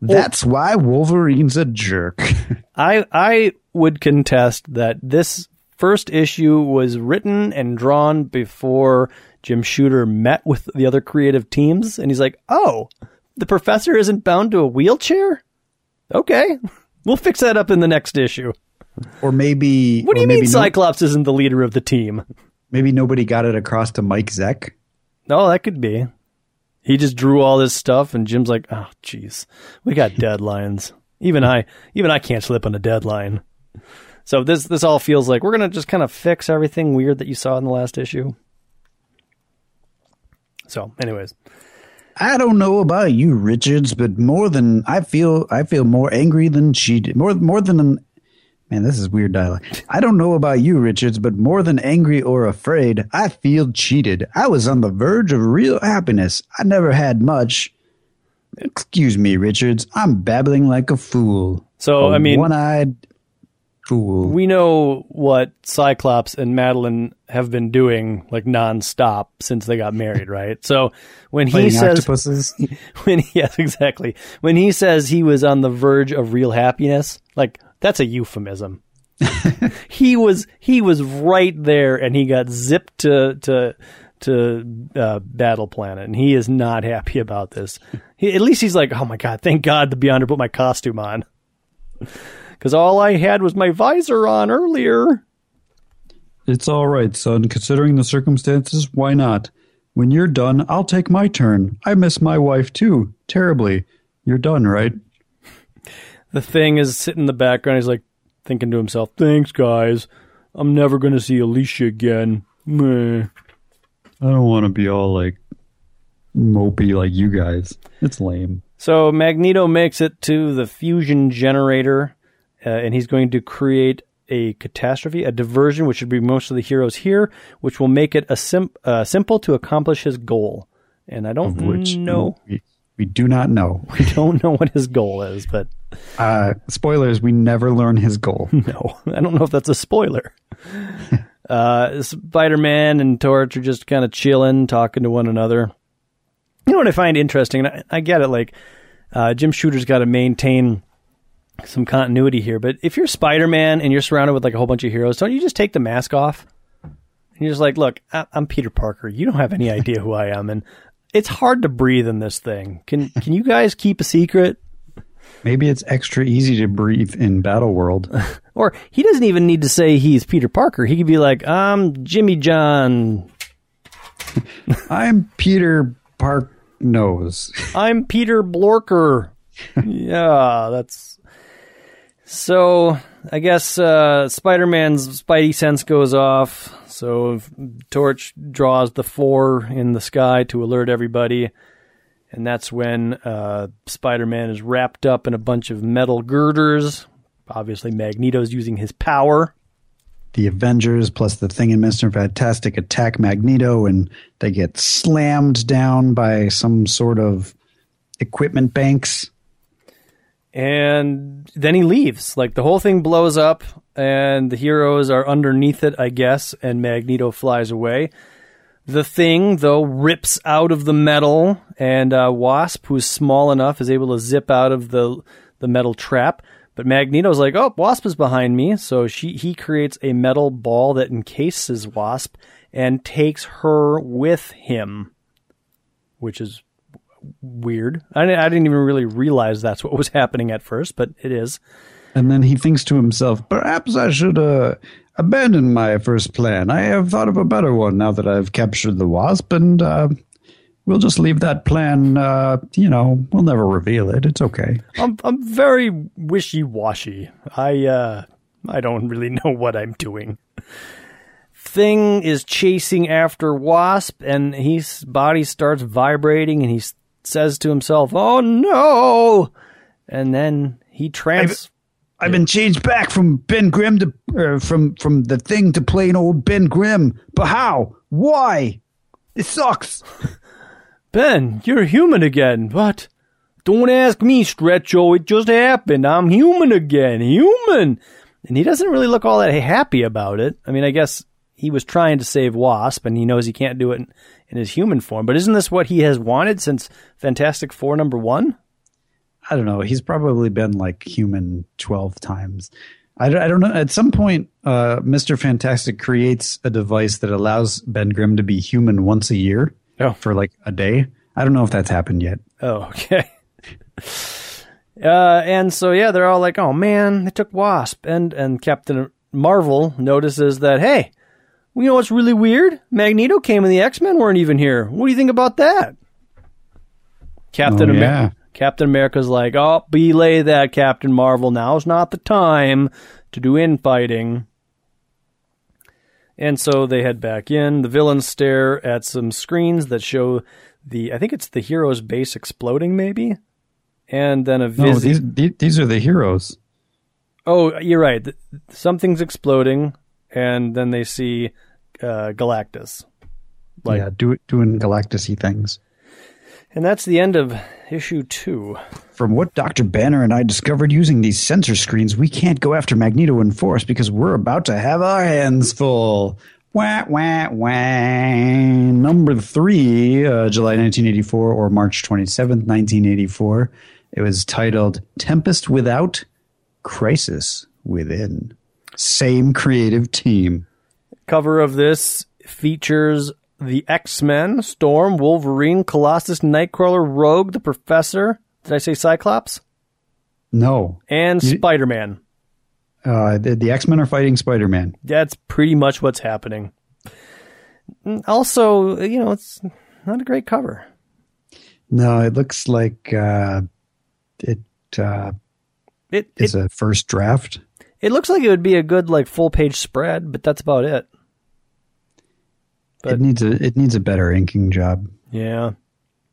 That's why Wolverine's a jerk. I I would contest that this first issue was written and drawn before Jim Shooter met with the other creative teams, and he's like, "Oh, the professor isn't bound to a wheelchair? Okay, we'll fix that up in the next issue." or maybe What do you mean no- Cyclops isn't the leader of the team? maybe nobody got it across to Mike Zeck. No, that could be. He just drew all this stuff, and Jim's like, "Oh, jeez, we got deadlines. Even I, even I can't slip on a deadline." So this this all feels like we're gonna just kind of fix everything weird that you saw in the last issue. So, anyways, I don't know about you, Richards, but more than I feel, I feel more angry than cheated. More, more than an, man. This is weird dialogue. I don't know about you, Richards, but more than angry or afraid, I feel cheated. I was on the verge of real happiness. I never had much. Excuse me, Richards. I'm babbling like a fool. so A I mean, one-eyed. Fool. we know what Cyclops and Madeline have been doing like nonstop since they got married, right? So when he says octopuses. when yes, exactly. When he says he was on the verge of real happiness, like that's a euphemism. he was he was right there, and he got zipped to to to uh, Battle Planet, and he is not happy about this. He, at least he's like, oh my god, thank God the Beyonder put my costume on, because all I had was my visor on earlier. It's all right, son. Considering the circumstances, why not? When you're done, I'll take my turn. I miss my wife too, terribly. You're done, right? The thing is sitting in the background. He's like thinking to himself, "Thanks, guys. I'm never going to see Alicia again." Meh. I don't want to be all like mopey like you guys. It's lame. So Magneto makes it to the fusion generator, uh, and he's going to create a catastrophe, a diversion, which would be most of the heroes here, which will make it a sim- uh, simple to accomplish his goal. And I don't Which know, we, we do not know. we don't know what his goal is, but Uh, spoilers: We never learn his goal. no, I don't know if that's a spoiler. uh, Spider Man and Torch are just kind of chilling, talking to one another. You know what I find interesting? And I, I get it, like uh, Jim Shooter's got to maintain some continuity here, but if you're Spider Man and you're surrounded with like a whole bunch of heroes, don't you just take the mask off? And you're just like, look, I- I'm Peter Parker. You don't have any idea who I am, and it's hard to breathe in this thing. Can can you guys keep a secret? Maybe it's extra easy to breathe in Battle World. Or he doesn't even need to say he's Peter Parker. He could be like, I'm Jimmy John. I'm Peter Park Nose. I'm Peter Blorker. yeah, that's. So I guess uh, Spider Man's Spidey sense goes off. So Torch draws the four in the sky to alert everybody. And that's when uh, Spider Man is wrapped up in a bunch of metal girders. Obviously, Magneto's using his power. the Avengers plus the Thing and Mister Fantastic attack Magneto, and they get slammed down by some sort of equipment banks. And then he leaves. Like the whole thing blows up, and the heroes are underneath it, I guess, and Magneto flies away. The thing, though, rips out of the metal, and uh, Wasp, who's small enough, is able to zip out of the the metal trap. But Magneto's like, "Oh, Wasp is behind me," so she he creates a metal ball that encases Wasp and takes her with him, which is weird. I, I didn't even really realize that's what was happening at first, but it is. And then he thinks to himself, perhaps I should uh, abandon my first plan. I have thought of a better one now that I've captured the wasp, and uh, we'll just leave that plan. Uh, you know, we'll never reveal it. It's okay. I'm I'm very wishy washy. I uh I don't really know what I'm doing. Thing is chasing after Wasp, and his body starts vibrating, and he s- says to himself, "Oh no!" And then he trans. I've been changed back from Ben Grimm to uh, from from the thing to plain old Ben Grimm. But how? Why? It sucks. Ben, you're human again. What? Don't ask me, Stretcho. It just happened. I'm human again. Human. And he doesn't really look all that happy about it. I mean, I guess he was trying to save Wasp, and he knows he can't do it in, in his human form. But isn't this what he has wanted since Fantastic Four number one? I don't know. He's probably been like human 12 times. I, don't- I don't know. At some point, uh, Mr. Fantastic creates a device that allows Ben Grimm to be human once a year Oh. for like a day. I don't know if that's happened yet. Oh, okay. Uh, and so yeah, they're all like, "Oh man, they took Wasp," and and Captain Marvel notices that, hey, you know what's really weird? Magneto came and the X Men weren't even here. What do you think about that? Captain Oh, America. yeah. Captain America's like, "Oh, belay that, Captain Marvel. Now's not the time to do infighting." And so they head back in. The villains stare at some screens that show the I think it's the hero's base exploding, maybe. And then a No, visit. these, these these are the heroes. oh, you're right. Something's exploding, and then they see uh, Galactus. Like- yeah, do, doing Galactus-y things. And that's the end of issue two. From what Dr. Banner and I discovered using these sensor screens, we can't go after Magneto in force because we're about to have our hands full. Wah, wah, wah. Number three, uh, July 1984 or March 27th, 1984. It was titled Tempest Without, Crisis Within. Same creative team. Cover of this features the X Men, Storm, Wolverine, Colossus, Nightcrawler, Rogue, the Professor. Did I say Cyclops? No. And Spider Man. Uh, the the X Men are fighting Spider Man. That's pretty much what's happening. Also, you know, it's not a great cover. No, it looks like uh, it uh, It is it, a first draft. It looks like it would be a good like full page spread, but that's about it. But- it needs a it needs a better inking job. Yeah.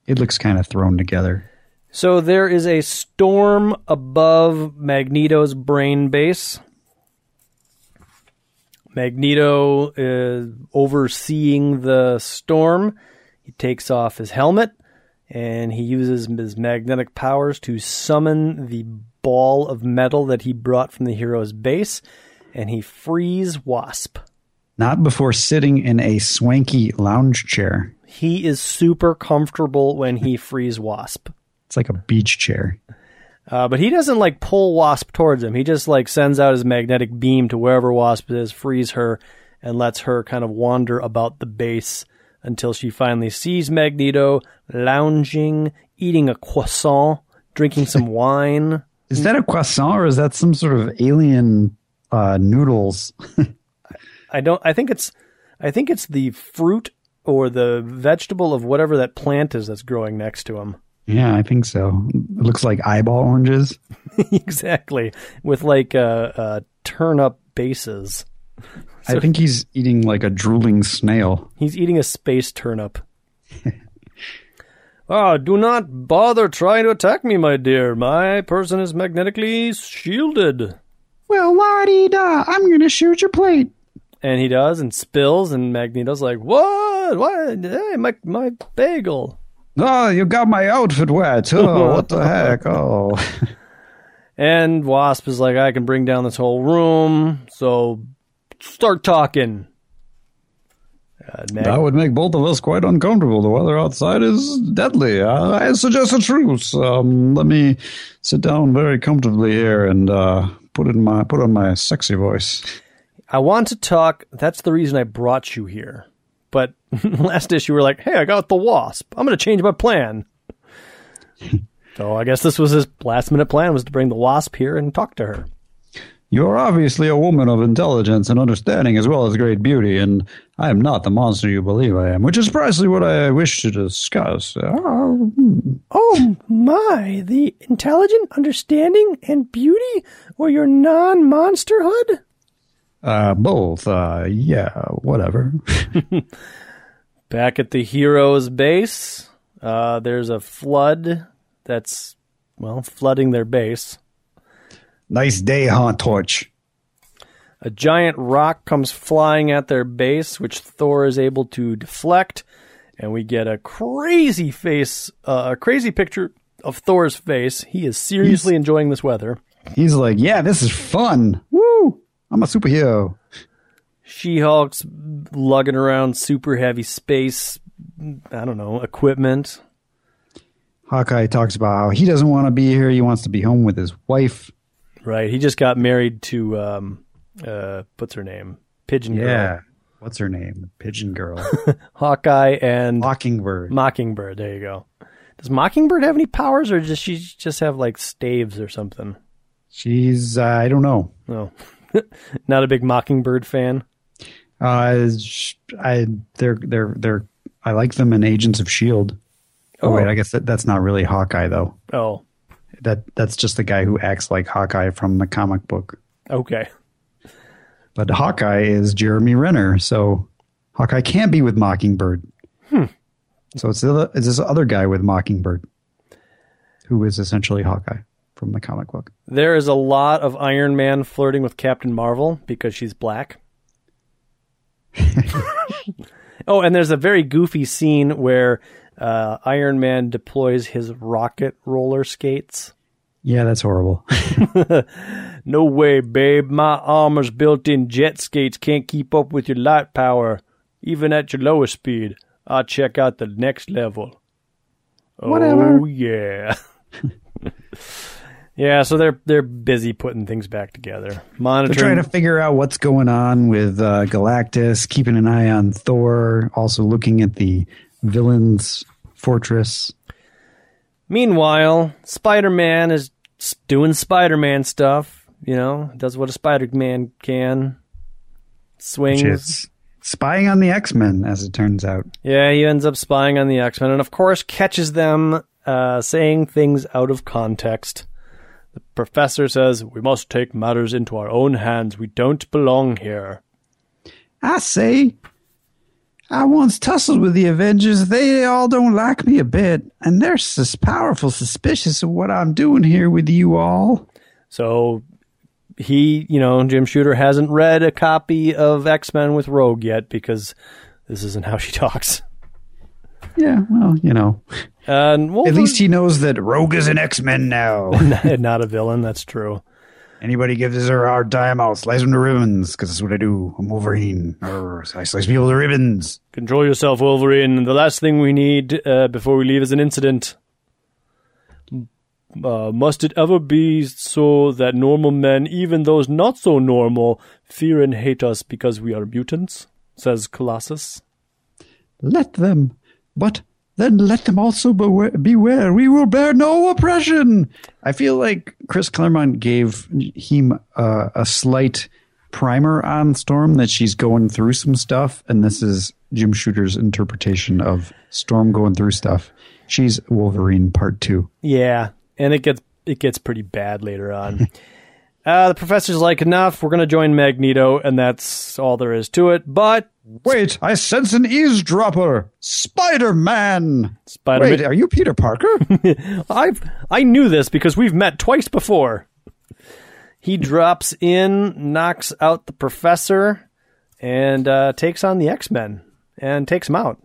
It looks kind of thrown together. So there is a storm above Magneto's brain base. Magneto is overseeing the storm. He takes off his helmet and he uses his magnetic powers to summon the ball of metal that he brought from the hero's base and he frees Wasp. Not before sitting in a swanky lounge chair. He is super comfortable when he frees Wasp. It's like a beach chair. Uh, but he doesn't like pull Wasp towards him. He just like sends out his magnetic beam to wherever Wasp is, frees her, and lets her kind of wander about the base until she finally sees Magneto lounging, eating a croissant, drinking some wine. Is that a croissant or is that some sort of alien uh, noodles? I don't. I think it's. I think it's the fruit or the vegetable of whatever that plant is that's growing next to him. yeah, I think so. It looks like eyeball oranges. exactly, with like uh, uh, turnip bases. I think he's eating like a drooling snail. He's eating a space turnip. Ah, do not bother trying to attack me, my dear. My person is magnetically shielded. Well, la di da, I'm gonna shoot your plate. And he does, and spills, and Magneto's like, "What? What? Hey, my my bagel!" Oh, you got my outfit wet. Oh, what the heck? Oh. And Wasp is like, "I can bring down this whole room, so start talking." Uh, That would make both of us quite uncomfortable. The weather outside is deadly. Uh, I suggest a truce. Um, let me sit down very comfortably here and uh, put in my put on my sexy voice. I want to talk. That's the reason I brought you here. But last issue, we're like, hey, I got the wasp. I'm going to change my plan. so I guess this was his last minute plan was to bring the wasp here and talk to her. You're obviously a woman of intelligence and understanding as well as great beauty, and I am not the monster you believe I am, which is precisely what I wish to discuss. Uh, Oh my, the intelligent, understanding, and beauty, or your non monsterhood? uh, both. Uh, yeah, whatever. Back at the hero's base, uh, there's a flood that's, well, flooding their base. Nice day, huh, Torch? A giant rock comes flying at their base, which Thor is able to deflect, and we get a crazy face, uh, a crazy picture of Thor's face. He is seriously enjoying this weather. He's like, yeah, this is fun. Woo! I'm a superhero. She Hulk's lugging around super heavy space, I don't know, equipment. Hawkeye talks about how he doesn't want to be here. He wants to be home with his wife. Right. He just got married to, um, uh, what's her name? Pigeon Girl. Yeah. What's her name? Pigeon Girl. Hawkeye and Mockingbird. Mockingbird. There you go. Does Mockingbird have any powers, or does she just have like staves or something? She's, uh, I don't know. No, not a big Mockingbird fan. Uh, I, they're, they're, they're, I like them in Agents of S.H.I.E.L.D. Oh, Oh. wait, I guess that, that's not really Hawkeye, though. Oh, That, that's just the guy who acts like Hawkeye from the comic book. okay. But Hawkeye is Jeremy Renner, so Hawkeye can't be with Mockingbird. Hmm. So it's, the, it's this other guy with Mockingbird, who is essentially Hawkeye from the comic book. There is a lot of Iron Man flirting with Captain Marvel because she's black. oh, and there's a very goofy scene where uh, Iron Man deploys his rocket roller skates. Yeah, that's horrible. No way, babe. My armor's built in jet skates can't keep up with your light power, even at your lowest speed. I'll check out the next level. Whatever. Oh, yeah. yeah, so they're they're busy putting things back together. Monitoring. They're trying to figure out what's going on with uh, Galactus, keeping an eye on Thor, also looking at the villain's fortress. Meanwhile, Spider Man is doing Spider Man stuff. You know, does what a Spider Man can. Swings. Spying on the X Men, as it turns out. Yeah, he ends up spying on the X Men and, of course, catches them uh, saying things out of context. The professor says, We must take matters into our own hands. We don't belong here. I say, I once tussled with the Avengers. They all don't like me a bit, and they're sus- powerful suspicious of what I'm doing here with you all. So he, you know, Jim Shooter hasn't read a copy of X Men with Rogue yet because this isn't how she talks. Yeah, well, you know, And at least he knows that Rogue is an X Men now. not a villain, that's true. Anybody gives her a hard time, I'll slice them to ribbons, because that's what I do. I'm Wolverine. Arr, I slice people to ribbons. Control yourself, Wolverine. The last thing we need uh, before we leave is an incident. Uh, must it ever be so that normal men, even those not so normal, fear and hate us because we are mutants? Says Colossus. Let them, but then let them also beware, beware. We will bear no oppression. I feel like Chris Claremont gave him uh, a slight primer on Storm that she's going through some stuff, and this is Jim Shooter's interpretation of Storm going through stuff. She's Wolverine Part Two. Yeah, and it gets it gets pretty bad later on. uh, the professor's like, enough. We're gonna join Magneto, and that's all there is to it. But Wait, I sense an eavesdropper. Spider Man. Spider Wait, are you Peter Parker? I've I knew this because we've met twice before. He drops in, knocks out the professor, and uh, takes on the X Men and takes him out.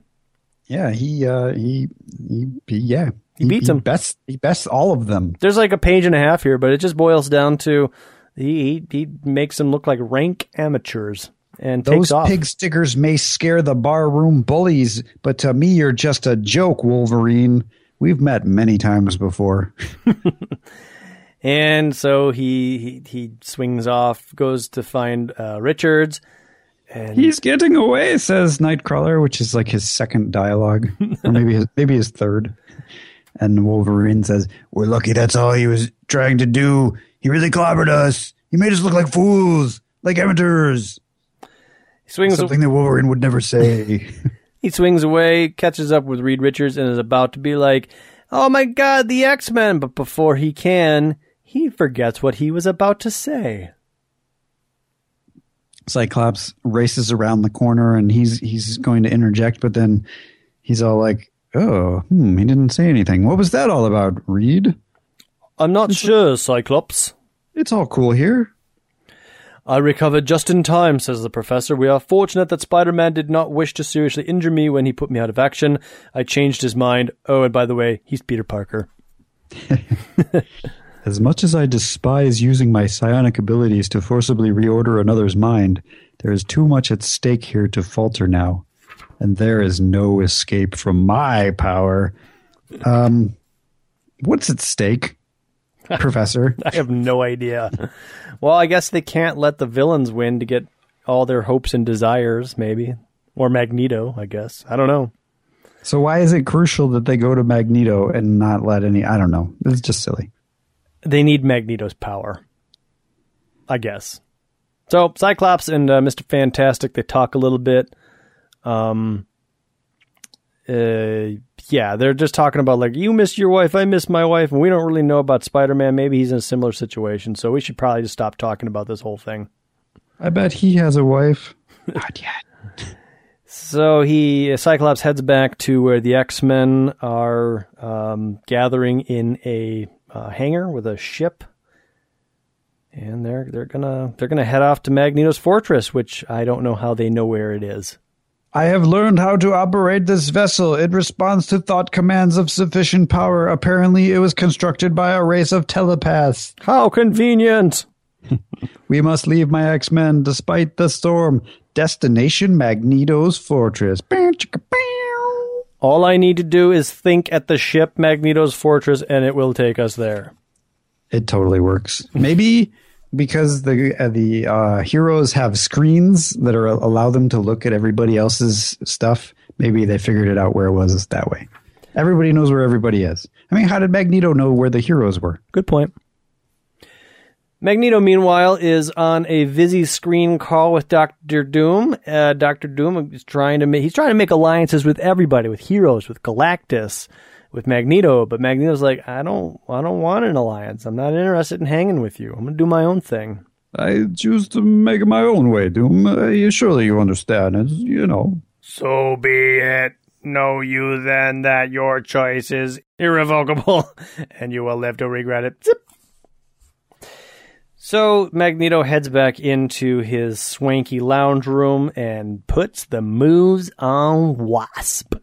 yeah, he, uh, he, he, he yeah, He beats him. Best, he bests all of them. There's like a page and a half here, but it just boils down to he he, he makes them look like rank amateurs and Those takes off. pig stickers may scare the barroom bullies, but to me, you're just a joke, Wolverine. We've met many times before. And so he he, he swings off, goes to find uh, Richards, and He's getting away, says Nightcrawler, which is like his second dialogue, or maybe his maybe his third. And Wolverine says, "We're lucky. That's all he was trying to do. He really clobbered us. He made us look like fools, like amateurs. Swings Something that Wolverine would never say." He swings away, catches up with Reed Richards, and is about to be like, "Oh my God, the X Men!" But before he can, he forgets what he was about to say. Cyclops races around the corner and he's he's going to interject, but then he's all like, "Oh, hmm, he didn't say anything. What was that all about, Reed? I'm not sure, Cyclops. It's all cool here." I recovered just in time, says the professor. We are fortunate that Spider Man did not wish to seriously injure me when he put me out of action. I changed his mind. Oh, and by the way, he's Peter Parker. As much as I despise using my psionic abilities to forcibly reorder another's mind, there is too much at stake here to falter now, and there is no escape from my power. Um, what's at stake, Professor? I have no idea. well, I guess they can't let the villains win to get all their hopes and desires, maybe. Or Magneto, I guess. I don't know. So why is it crucial that they go to Magneto and not let any? I don't know. It's just silly. They need Magneto's power. I guess. So Cyclops and uh, Mr. Fantastic, they talk a little bit. Um, uh, yeah, they're just talking about like you miss your wife, I miss my wife, and we don't really know about Spider-Man. Maybe he's in a similar situation, so we should probably just stop talking about this whole thing. I bet he has a wife. Not yet. So he Cyclops heads back to where the X Men are um, gathering in a uh, hangar with a ship, and they're they're gonna they're gonna head off to Magneto's fortress, which I don't know how they know where it is. I have learned how to operate this vessel. It responds to thought commands of sufficient power. Apparently, it was constructed by a race of telepaths. How convenient. We must leave my X Men despite the storm. Destination Magneto's fortress. All I need to do is think at the ship Magneto's fortress and it will take us there. It totally works. Maybe because the uh, the uh, heroes have screens that are allow them to look at everybody else's stuff. Maybe they figured it out where it was that way. Everybody knows where everybody is. I mean, how did Magneto know where the heroes were? Good point. Magneto, meanwhile, is on a busy screen call with Doctor Doom. Uh, Doctor Doom is trying to make he's trying to make alliances with everybody, with heroes, with Galactus, with Magneto. But Magneto's like, I don't, I don't want an alliance. I'm not interested in hanging with you. I'm gonna do my own thing. I choose to make it my own way, Doom. Uh, you- surely you understand. It's, you know. So be it. Know you then that your choice is irrevocable, and you will live to regret it. Zip. So Magneto heads back into his swanky lounge room and puts the moves on Wasp.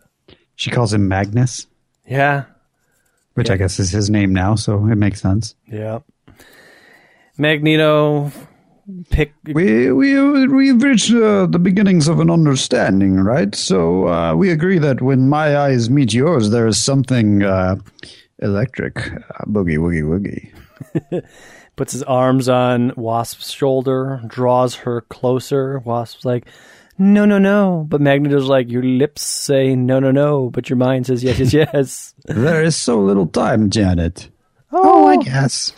She calls him Magnus, Yeah, which I guess is his name now, so it makes sense. yeah. Magneto pick. We we we've reached uh, the beginnings of an understanding, right? So uh, we agree that when my eyes meet yours, there is something uh, electric. Uh, boogie woogie woogie. puts his arms on Wasp's shoulder, draws her closer. Wasp's like, no, no, no. But Magneto's like, your lips say no, no, no, but your mind says yes, yes, yes. there is so little time, Janet. Oh, oh, I guess.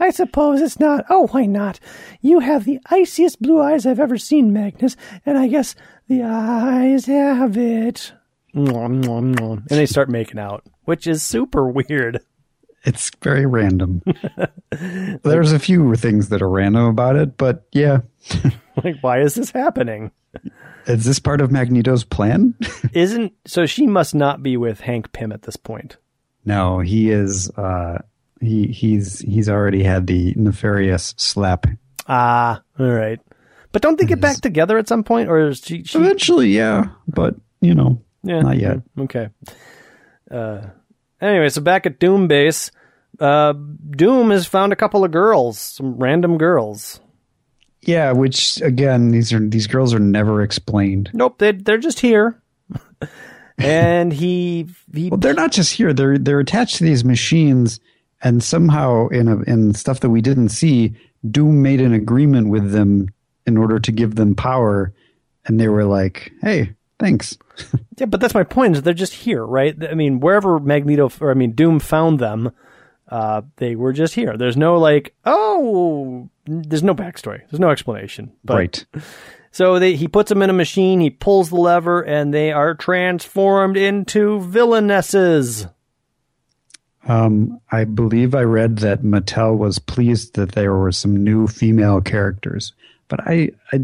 I suppose it's not. Oh, why not? You have the iciest blue eyes I've ever seen, Magnus, and I guess the eyes have it. And they start making out, which is super weird. It's very random. There's a few things that are random about it, but yeah. Like, why is this happening? Is this part of Magneto's plan? Isn't so? She must not be with Hank Pym at this point. no, he is. Uh, he he's he's already had the nefarious slap. Ah, all right. But don't they get back together at some point, or is she? she Eventually, yeah, but you know, yeah, not yet. Okay. Uh, anyway, so back at Doom Base, uh, Doom has found a couple of girls, some random girls. Yeah, which again, these are these girls are never explained. Nope, they they're just here. and he he Well, they're not just here; they're they're attached to these machines, and somehow in a, in stuff that we didn't see, Doom made an agreement with them in order to give them power, and they were like, "Hey, thanks." Yeah, but that's my point. Is they're just here, right? I mean, wherever Magneto, or I mean, Doom found them, uh, they were just here. There's no like, oh, there's no backstory. There's no explanation. But, right. So they, he puts them in a machine. He pulls the lever, and they are transformed into villainesses. Um, I believe I read that Mattel was pleased that there were some new female characters, but I I,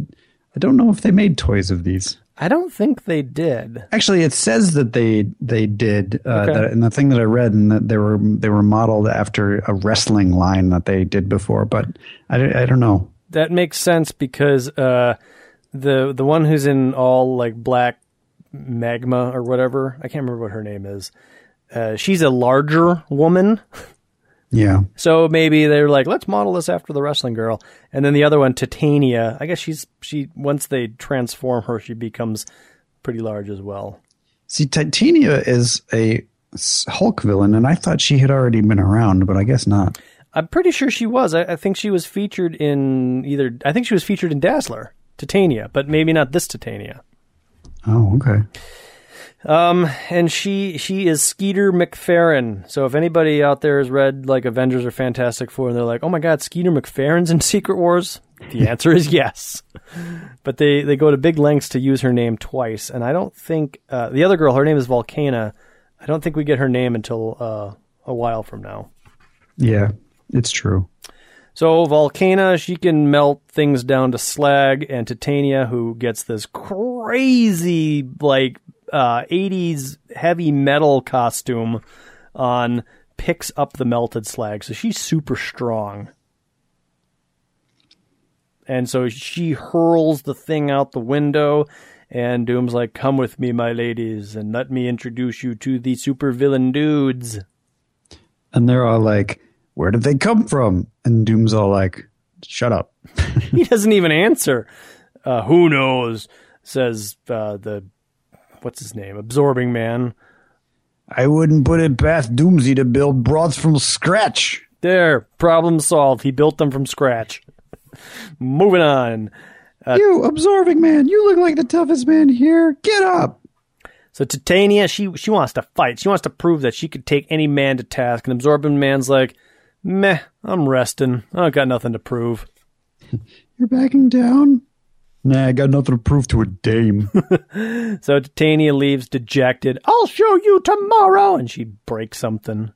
I don't know if they made toys of these. I don't think they did. Actually, it says that they they did, uh, Okay. that, and the thing that I read, and that they were they were modeled after a wrestling line that they did before, but I, I don't know. That makes sense because uh, the the one who's in all like black magma or whatever, I can't remember what her name is. Uh, she's a larger woman, Yeah, so maybe they're like, let's model this after the wrestling girl. And then the other one, Titania, I guess she's she once they transform her, she becomes pretty large as well. see, Titania is a Hulk villain, and I thought she had already been around, but I guess not. I'm pretty sure she was. I, I think she was featured in either. I think she was featured in Dazzler, Titania, but maybe not this Titania. Oh, okay. Um, and she she is Skeeter MacPherran. So if anybody out there has read like Avengers or Fantastic Four, and they're like, "Oh my God, Skeeter MacPherran's in Secret Wars," the answer is yes. But they they go to big lengths to use her name twice, and I don't think uh, the other girl, her name is Volcana. I don't think we get her name until uh, a while from now. Yeah, it's true. So Volcana, she can melt things down to slag, and Titania, who gets this crazy like uh, '80s heavy metal costume on, picks up the melted slag. So she's super strong, and so she hurls the thing out the window, And Doom's like, "Come with me, my ladies, and let me introduce you to the supervillain dudes." And they're all like, Where did they come from? And Doom's all like, Shut up. he doesn't even answer. Uh, who knows? Says uh, the what's his name? Absorbing man. I wouldn't put it past Doomsy to build broads from scratch. There, problem solved. He built them from scratch. Moving on. Uh, you, absorbing man, you look like the toughest man here. Get up. So Titania, she she wants to fight. She wants to prove that she could take any man to task. And Absorbing Man's like, meh, I'm resting. I don't got nothing to prove. You're backing down? Nah, I got nothing to prove to a dame. So Titania leaves dejected. I'll show you tomorrow, and she breaks something.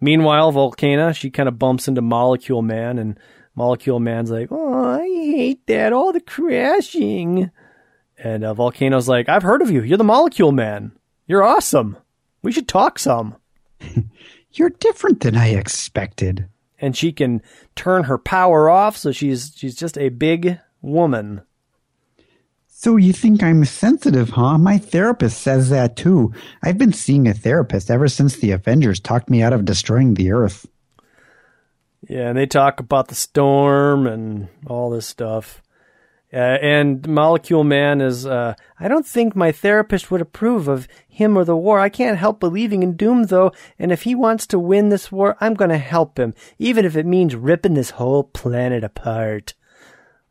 Meanwhile, Volcana, she kind of bumps into Molecule Man, and Molecule Man's like, "Oh, I hate that, all the crashing." And uh, Volcana's like, "I've heard of you. You're the Molecule Man. You're awesome. We should talk some." You're different than I expected. And she can turn her power off, so she's she's just a big woman. So you think I'm sensitive, huh? My therapist says that too. I've been seeing a therapist ever since the Avengers talked me out of destroying the Earth. Yeah, and they talk about the storm and all this stuff. Uh, and Molecule Man is, uh, I don't think my therapist would approve of him or the war. I can't help believing in Doom, though, and if he wants to win this war, I'm going to help him, even if it means ripping this whole planet apart.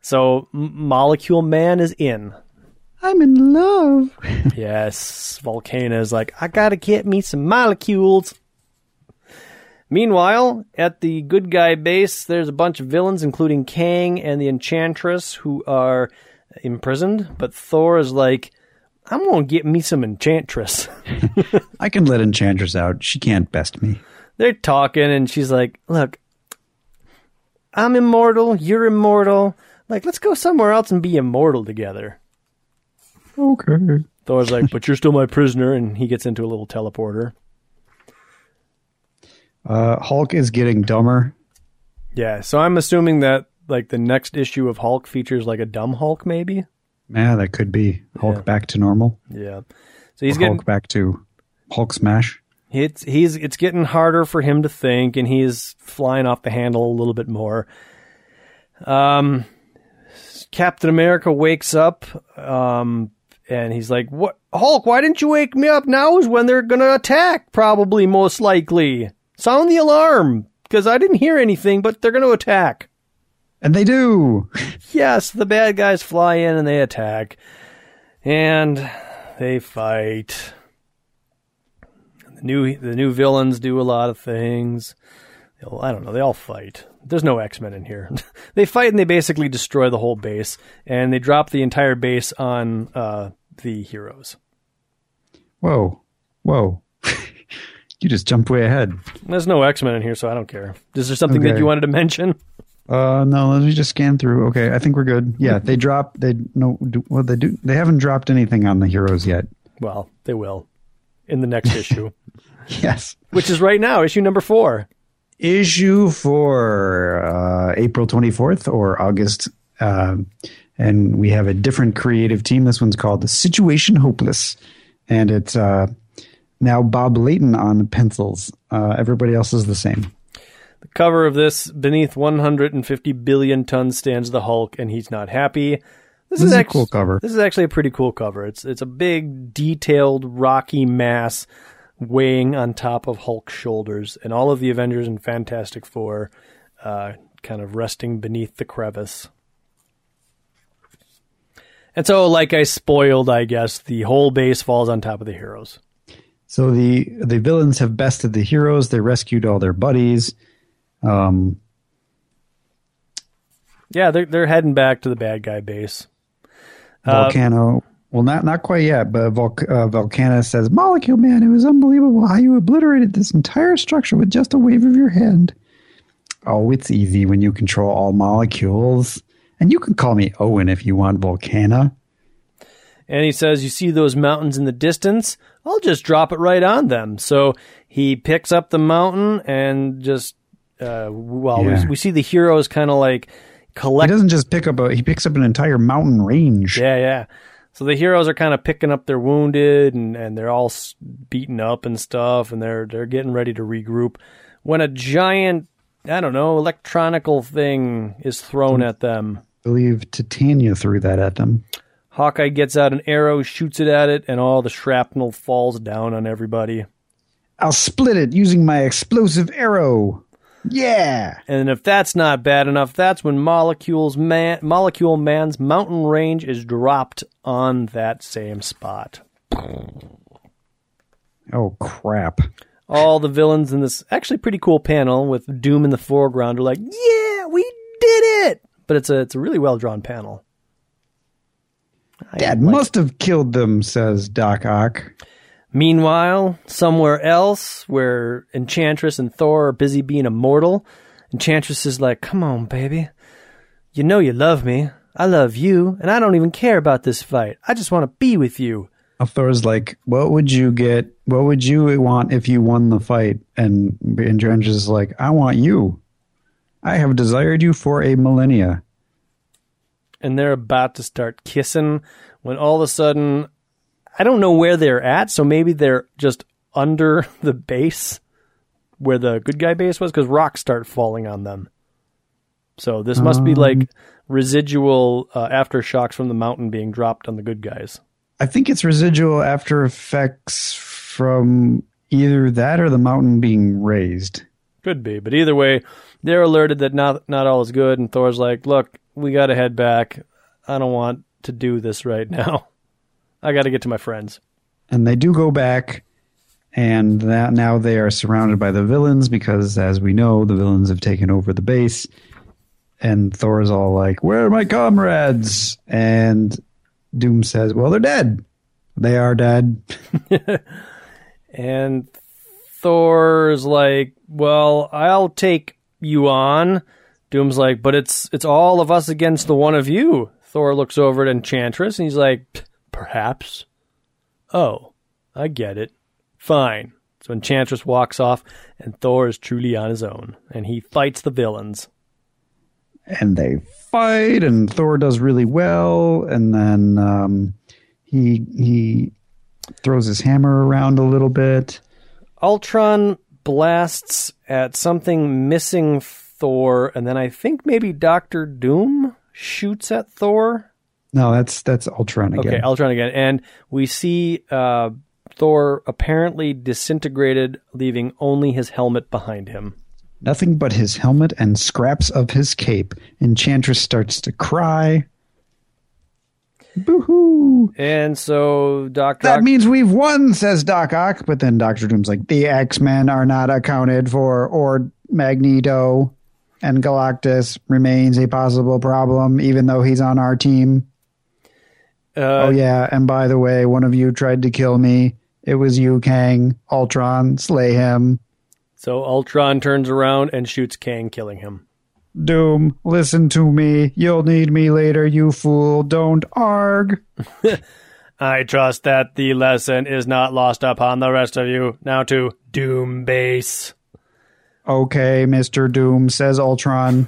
So, M- Molecule Man is in. I'm in love. yes, Volcana is like, I gotta get me some molecules. Meanwhile, at the good guy base, there's a bunch of villains, including Kang and the Enchantress, who are imprisoned. But Thor is like, I'm gonna get me some Enchantress. I can let Enchantress out. She can't best me. They're talking, and she's like, Look, I'm immortal, you're immortal. Like, let's go somewhere else and be immortal together. Okay. Thor's like, But you're still my prisoner, and he gets into a little teleporter. Uh, Hulk is getting dumber. Yeah, so I'm assuming that like the next issue of Hulk features like a dumb Hulk, maybe. Yeah, that could be Hulk Yeah. back to normal. Yeah. So he's Or getting Hulk back to Hulk smash. it's he's it's getting harder for him to think, and he's flying off the handle a little bit more. Um, Captain America wakes up, um, and he's like, "What, Hulk? Why didn't you wake me up? Now is when they're gonna attack. Probably, most likely. Sound the alarm." Because I didn't hear anything, but they're going to attack. And they do. Yes, the bad guys fly in and they attack. And they fight. The new the new villains do a lot of things. I don't know, they all fight. There's no X-Men in here. they fight and they basically destroy the whole base and they drop the entire base on uh, the heroes. Whoa. Whoa. you just jumped way ahead. There's no X-Men in here, so I don't care. Is there something that you wanted to mention? Uh, no, let me just scan through. Okay, I think we're good. Yeah, they drop. They no. Do, well, they do. They haven't dropped anything on the heroes yet. Well, they will in the next issue, Yes. which is right now, issue number 4. Issue for uh, April twenty fourth or August, um, and we have a different creative team. This one's called the Situation Hopeless, and it's uh, now Bob Layton on pencils. Uh, everybody else is the same. The cover of this beneath 150 billion tons stands the Hulk, and he's not happy. This, This is a cool cover. This is actually a pretty cool cover. It's it's a big, detailed, rocky mass weighing on top of Hulk's shoulders, and all of the Avengers and Fantastic Four uh, kind of resting beneath the crevice. And so, like I spoiled, I guess the whole base falls on top of the heroes. So the the villains have bested the heroes. They rescued all their buddies. Um, Yeah, they're they're heading back to the bad guy base. Uh, Volcana. Well, not not quite yet, but Volc- uh, Volcana says, "Molecule Man, it was unbelievable how you obliterated this entire structure with just a wave of your hand." Oh, it's easy when you control all molecules, and you can call me Owen if you want, Volcana. And he says, You see those mountains in the distance? I'll just drop it right on them. So he picks up the mountain and just, uh, well, Yeah. we, we see the heroes kind of like collect. He doesn't just pick up a; he picks up an entire mountain range. Yeah, yeah. So the heroes are kind of picking up their wounded and, and they're all beaten up and stuff, and they're they're getting ready to regroup. When a giant, I don't know, electronical thing is thrown at them. I believe Titania threw that at them. Hawkeye gets out an arrow, shoots it at it, and all the shrapnel falls down on everybody. I'll split it using my explosive arrow. Yeah. And if that's not bad enough, that's when Molecule's man, Molecule Man's mountain range is dropped on that same spot. Oh crap. All the villains in this actually pretty cool panel with Doom in the foreground are like, "Yeah, we did it!" But it's a it's a really well drawn panel. I Dad like must have killed them, says Doc Ock. Meanwhile, somewhere else where Enchantress and Thor are busy being immortal, Enchantress is like, Come on, baby. You know you love me. I love you, and I don't even care about this fight. I just want to be with you. Thor's like, "What would you get? What would you want if you won the fight?" And Enchantress is like, "I want you. I have desired you for a millennia." And they're about to start kissing when all of a sudden, I don't know where they're at, so maybe they're just under the base where the good guy base was, because rocks start falling on them. So this must be like residual uh, aftershocks from the mountain being dropped on the good guys. I think it's residual after effects from either that or the mountain being raised. Could be, but either way, they're alerted that not not all is good, and Thor's like, "Look, we got to head back. I don't want to do this right now. I got to get to my friends." And they do go back, and that now they are surrounded by the villains because, as we know, the villains have taken over the base. And Thor's all like, "Where are my comrades?" And Doom says, "Well, they're dead. They are dead." And Thor's like, "Well, I'll take you on." Doom's like, "But it's it's all of us against the one of you." Thor looks over at Enchantress and he's like, "Perhaps." Oh, I get it. Fine. So Enchantress walks off, and Thor is truly on his own, and he fights the villains. and they fight and Thor does really well and then um, he he throws his hammer around a little bit Ultron blasts at something missing Thor, and then I think maybe Doctor Doom shoots at Thor. No that's that's Ultron again Okay, Ultron again, and we see uh, Thor apparently disintegrated, leaving only his helmet behind him. nothing but his helmet and scraps of his cape Enchantress starts to cry Boo-hoo. And so Doc That Doc, means we've won, says Doc Ock. But then Doctor Doom's like, the X Men are not accounted for, or Magneto and Galactus remains a possible problem, even though he's on our team. Uh, oh, yeah. And by the way, one of you tried to kill me. It was you, Kang. Ultron, slay him. so Ultron turns around and shoots Kang, killing him. Doom, listen to me. You'll need me later, you fool. Don't arg. I trust that the lesson is not lost upon the rest of you. Now to Doom Base. Okay, Mr. Doom, says Ultron.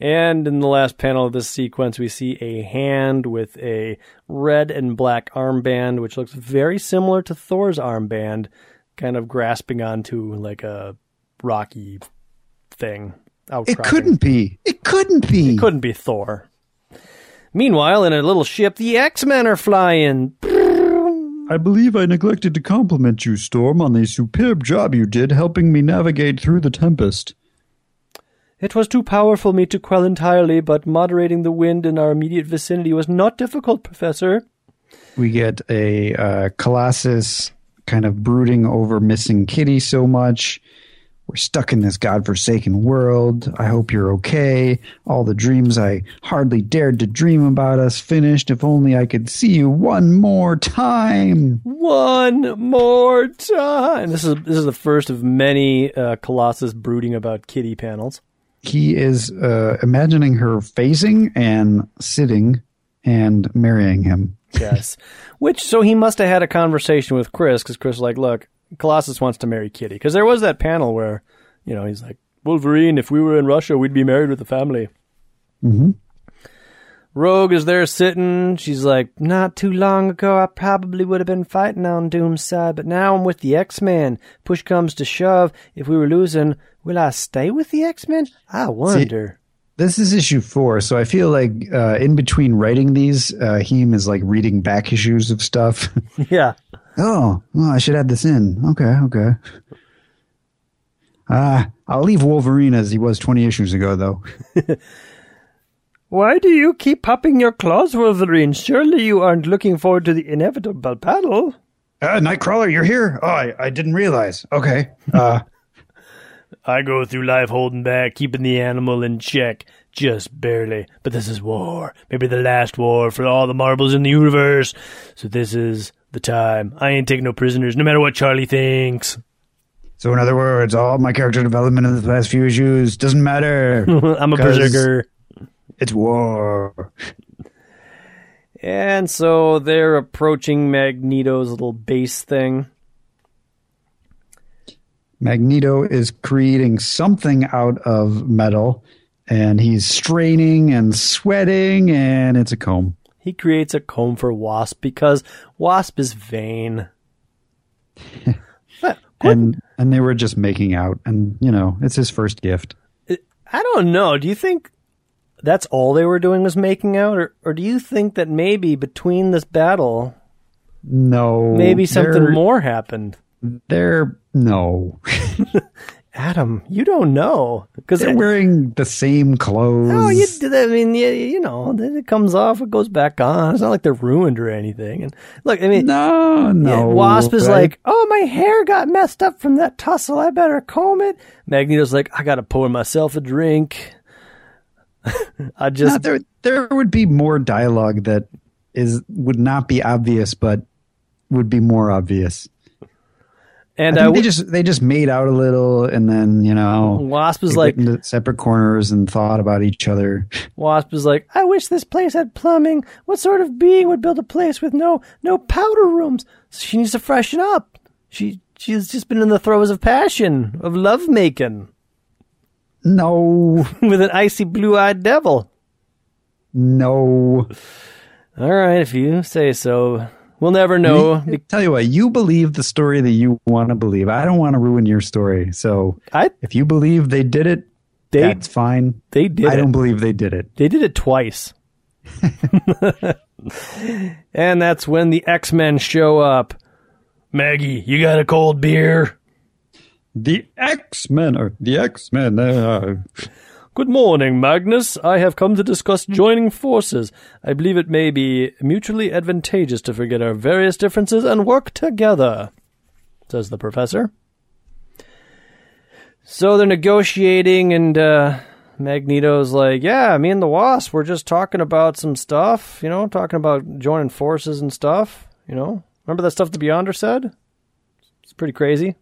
And in the last panel of this sequence, we see a hand with a red and black armband, which looks very similar to Thor's armband, kind of grasping onto like a rocky thing. It couldn't be. It couldn't be. It couldn't be Thor. Meanwhile, in a little ship, the X Men are flying. I believe I neglected to compliment you, Storm, on the superb job you did helping me navigate through the tempest. It was too powerful me to quell entirely, but moderating the wind in our immediate vicinity was not difficult, Professor. We get a uh, Colossus kind of brooding over missing Kitty so much. We're stuck in this godforsaken world. I hope you're okay. All the dreams I hardly dared to dream about us finished. If only I could see you one more time. One more time. This is this is the first of many uh, Colossus brooding about Kitty panels. He is uh, imagining her phasing and sitting and marrying him. Yes. Which so he must have had a conversation with Chris because Chris was like, look, Colossus wants to marry Kitty because there was that panel where, you know, he's like, Wolverine, if we were in Russia, we'd be married with the family. hmm Rogue is there sitting. She's like, Not too long ago, I probably would have been fighting on Doom's side, but now I'm with the X Men. Push comes to shove. If we were losing, will I stay with the X Men? I wonder. This is issue four, so I feel like uh, in between writing these, uh, Heem is like reading back issues of stuff. yeah. oh, oh, I should add this in. Okay, okay. Uh, I'll leave Wolverine as he was 20 issues ago, though. Why do you keep popping your claws, Wolverine? Surely you aren't looking forward to the inevitable battle. Uh, Nightcrawler, you're here? Oh, I, I didn't realize. Okay. Uh, I go through life holding back, keeping the animal in check. Just barely. But this is war. Maybe the last war for all the marbles in the universe. So this is the time. I ain't taking no prisoners, no matter what Charlie thinks. so, in other words, all my character development in the past few issues doesn't matter. I'm a berserker. It's war. And so they're approaching Magneto's little base thing. Magneto is creating something out of metal, and he's straining and sweating, and it's a comb. He creates a comb for Wasp because Wasp is vain. And and they were just making out, and you know, it's his first gift. I don't know. Do you think that's all they were doing was making out, or or do you think that maybe between this battle, No, maybe something more happened? They're no, Adam, you don't know because they're wearing the same clothes. Oh, you, do I mean, you, you know, then it comes off, it goes back on. It's not like they're ruined or anything. And look, I mean, no, yeah, no. Wasp is right? like, oh, my hair got messed up from that tussle. I better comb it. Magneto's like, I gotta pour myself a drink. I No, just, there, there would be more dialogue that is would not be obvious, but would be more obvious. and I I, they just they just made out a little, and then you know, Wasp is like, into separate corners and thought about each other. Wasp is like, I wish this place had plumbing. What sort of being would build a place with no no powder rooms? She needs to freshen up. She she's just been in the throes of passion, of love making No, with an icy blue eyed devil. no. All right, if you say so. We'll never know. I tell you what, you believe the story that you want to believe. I don't want to ruin your story. So I if you believe they did it, they that's fine. they did I don't believe they did it. They did it twice. and that's when the X Men show up. Maggie, you got a cold beer? The X Men or the X Men. Uh, Good morning, Magnus. I have come to discuss joining forces. I believe it may be mutually advantageous to forget our various differences and work together, says the professor. So they're negotiating, and uh, Magneto's like, Yeah, me and the Wasp, we're just talking about some stuff, you know, talking about joining forces and stuff, you know. Remember that stuff the Beyonder said? It's pretty crazy.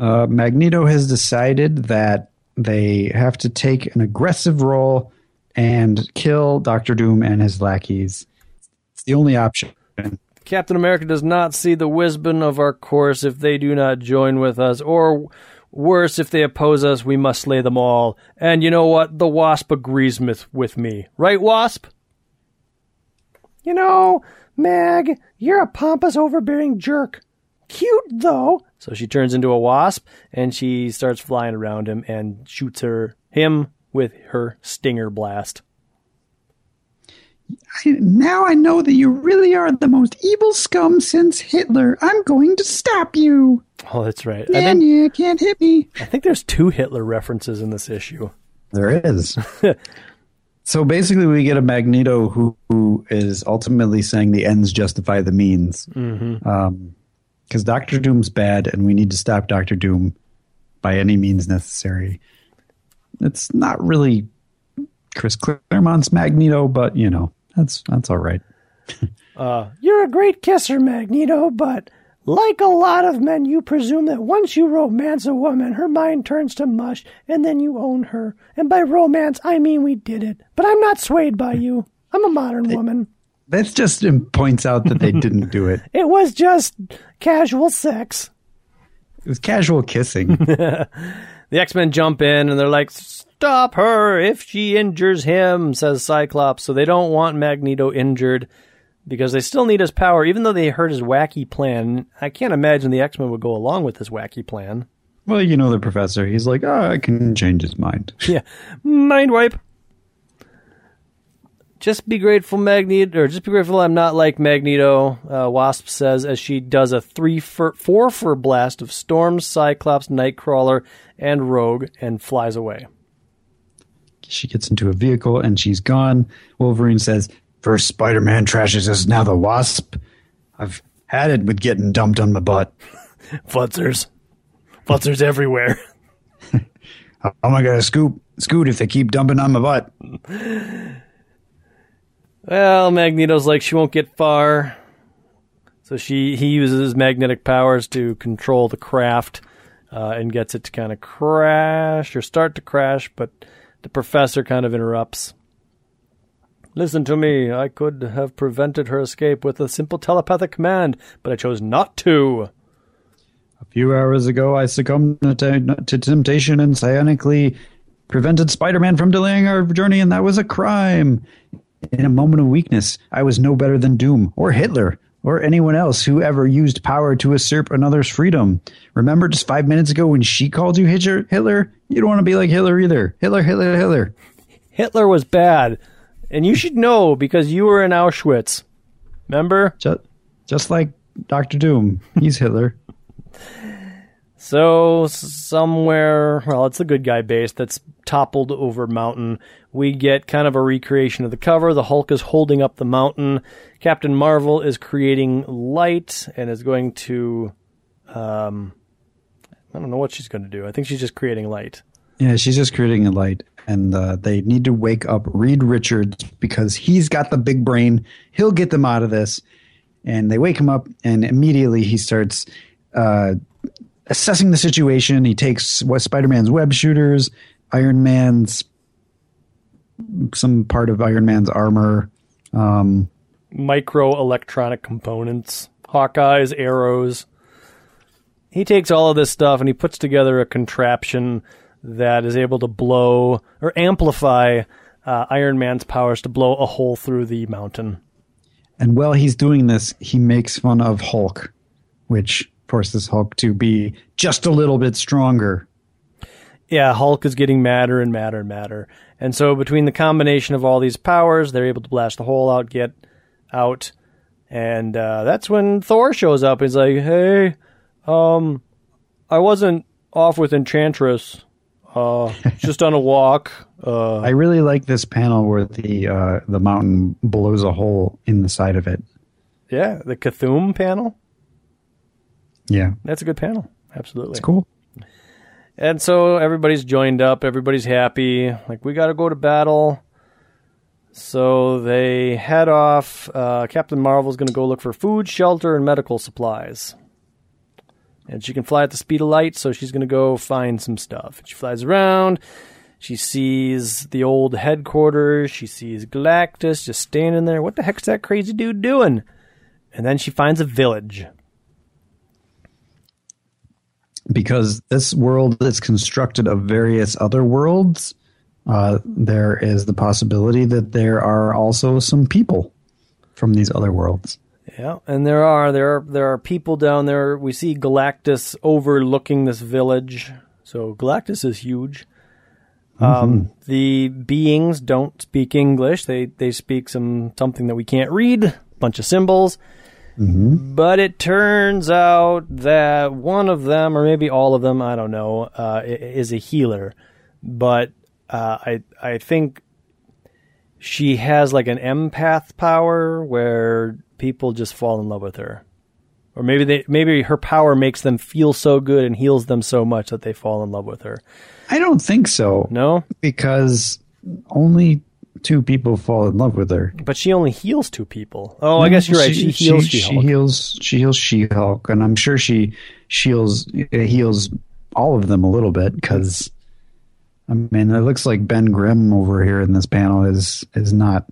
Uh, Magneto has decided that they have to take an aggressive role and kill Doctor Doom and his lackeys. It's the only option. Captain America does not see the wisdom of our course if they do not join with us, or worse, if they oppose us, we must slay them all. And you know what? The Wasp agrees with, with me. Right, Wasp? You know, Mag, you're a pompous, overbearing jerk. Cute, though. So she turns into a wasp, and she starts flying around him and shoots her him with her stinger blast. I, now I know that you really are the most evil scum since Hitler. I'm going to stop you. Oh, that's right. I And think, you can't hit me. I think there's two Hitler references in this issue. There is. so basically, we get a Magneto who, who is ultimately saying the ends justify the means. Mm-hmm. Um, Because Doctor Doom's bad, and we need to stop Doctor Doom by any means necessary. It's not really Chris Claremont's Magneto, but you know that's that's all right. Uh, you're a great kisser, Magneto, but like a lot of men, you presume that once you romance a woman, her mind turns to mush, and then you own her. And by romance, I mean we did it. But I'm not swayed by you. I'm a modern woman. That just points out that they didn't do it. It was just casual sex. It was casual kissing. the X Men jump in and they're like, "Stop her if she injures him," says Cyclops. So they don't want Magneto injured because they still need his power, even though they heard his wacky plan. I can't imagine the X Men would go along with this wacky plan. Well, you know the professor. He's like, oh, I can change his mind. Yeah, mind wipe. Just be grateful, Magneto, or just be grateful I'm not like Magneto. Uh, Wasp says as she does a three for four for blast of Storm, Cyclops, Nightcrawler, and Rogue, and flies away. She gets into a vehicle and she's gone. Wolverine says, First Spider Man trashes us, now the Wasp. I've had it with getting dumped on my butt. Futzers, futzers everywhere. oh my god, going to scoop, scoot if they keep dumping on my butt? Well, Magneto's like she won't get far, so she he uses his magnetic powers to control the craft uh, and gets it to kind of crash or start to crash, but the professor kind of interrupts. Listen to me. I could have prevented her escape with a simple telepathic command, but I chose not to. A few hours ago, I succumbed to, to temptation and psionically prevented Spider Man from delaying our journey, and that was a crime. In a moment of weakness, I was no better than Doom, or Hitler, or anyone else who ever used power to usurp another's freedom. Remember just five minutes ago when she called you Hitler? Hitler? You don't want to be like Hitler either. Hitler, Hitler, Hitler. Hitler was bad, and you should know because you were in Auschwitz. Remember? Just, just like Doctor Doom. He's Hitler. So somewhere, well, it's the good guy base that's toppled over mountain. We get kind of a recreation of the cover. The Hulk is holding up the mountain. Captain Marvel is creating light and is going to, um, I don't know what she's going to do. I think she's just creating light. Yeah, she's just creating a light, and uh, they need to wake up Reed Richards because he's got the big brain. He'll get them out of this. And they wake him up, and immediately he starts uh, assessing the situation. He takes what Spider-Man's web shooters, Iron Man's some part of Iron Man's armor. Um, Micro electronic components, Hawkeye's arrows. He takes all of this stuff and he puts together a contraption that is able to blow or amplify uh, Iron Man's powers to blow a hole through the mountain. and while he's doing this, he makes fun of Hulk, which forces Hulk to be just a little bit stronger. Yeah, Hulk is getting madder and madder and madder. And so between the combination of all these powers, they're able to blast the hole out, get out. And uh, that's when Thor shows up. He's like, hey, um, I wasn't off with Enchantress. Uh, just on a walk. Uh, I really like this panel where the uh, the mountain blows a hole in the side of it. yeah, the Cthulhu panel. Yeah, That's a good panel. Absolutely. it's cool. And so everybody's joined up, everybody's happy. Like, we got to go to battle. So they head off. Uh, Captain Marvel's going to go look for food, shelter, and medical supplies. And she can fly at the speed of light, so she's going to go find some stuff. She flies around. She sees the old headquarters. She sees Galactus just standing there. What the heck's that crazy dude doing? And then she finds a village. Because this world is constructed of various other worlds, uh, there is the possibility that there are also some people from these other worlds. Yeah, and there are there are there are people down there. We see Galactus overlooking this village. So Galactus is huge. Um, the beings don't speak English. They they speak some something that we can't read. A bunch of symbols. But it turns out that one of them, or maybe all of them, I don't know, uh, is a healer. But uh, I I think she has like an empath power where people just fall in love with her. Or maybe they maybe her power makes them feel so good and heals them so much that they fall in love with her. I don't think so, No? because only two people fall in love with her. But she only heals two people. Oh, I guess you're right. She, heals She, She-Hulk. heals. She heals She-Hulk, and I'm sure she heals heals all of them a little bit because. I mean, it looks like Ben Grimm over here in this panel is is not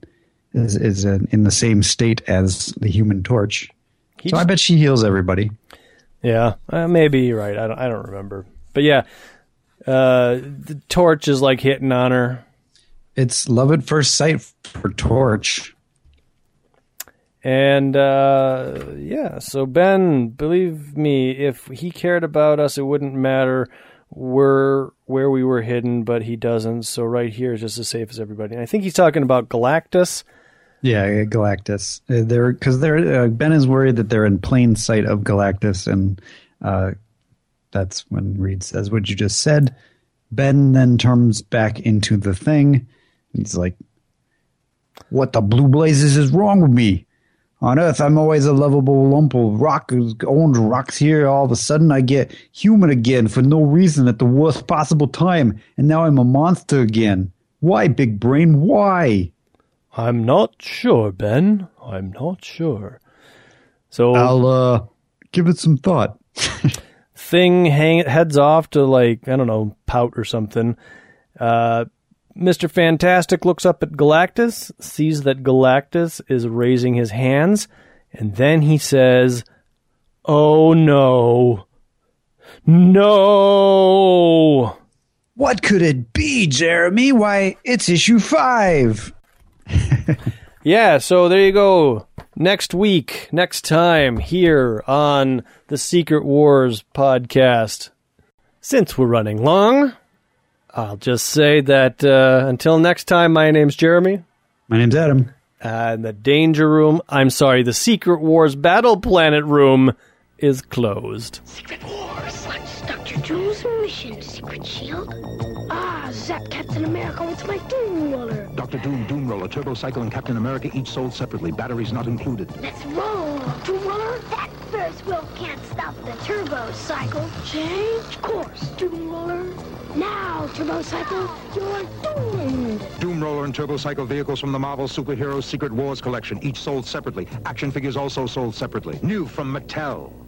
is is uh in the same state as the Human Torch. He so I bet she heals everybody. Yeah, uh, maybe you're right. I don't, I don't remember. But yeah, Uh, the torch is like hitting on her. It's love at first sight for Torch. And uh, yeah, so Ben, believe me, if he cared about us, it wouldn't matter where where we were hidden, but he doesn't. So right here is just as safe as everybody. And I think he's talking about Galactus. Yeah, yeah, Galactus. Uh, They're because they're uh, Ben is worried that they're in plain sight of Galactus, and uh, that's when Reed says what you just said. Ben then turns back into the thing. He's like, "What the blue blazes is wrong with me? On Earth, I'm always a lovable lump of rock, orange rocks. Here, all of a sudden, I get human again for no reason at the worst possible time, and now I'm a monster again. Why, big brain? Why?" I'm not sure, Ben. I'm not sure. So I'll uh, give it some thought. thing hang heads off to like I don't know pout or something. Uh, Mister Fantastic looks up at Galactus, sees that Galactus is raising his hands, and then he says, "Oh no, no!" What could it be, Jeremy? Why, it's issue five. Yeah, so there you go. Next week, next time, here on the Secret Wars podcast. Since we're running long, I'll just say that uh, until next time, my name's Jeremy. My name's Adam. Uh, the Danger Room, I'm sorry, the Secret Wars Battle Planet Room is closed. Secret Wars. What's Dr. Doom's mission? Secret Shield? Ah, Zap Captain America with my Doom Roller. Dr. Doom, Doom Roller, Turbo Cycle, and Captain America each sold separately. Batteries not included. Let's roll. Doom Roller? That first wheel can't stop the Turbo Cycle. Change course, Doom Roller. Now, Turbo Cycle, you're doomed. Doom Roller and Turbo Cycle vehicles from the Marvel Superheroes Secret Wars collection, each sold separately. Action figures also sold separately. New from Mattel.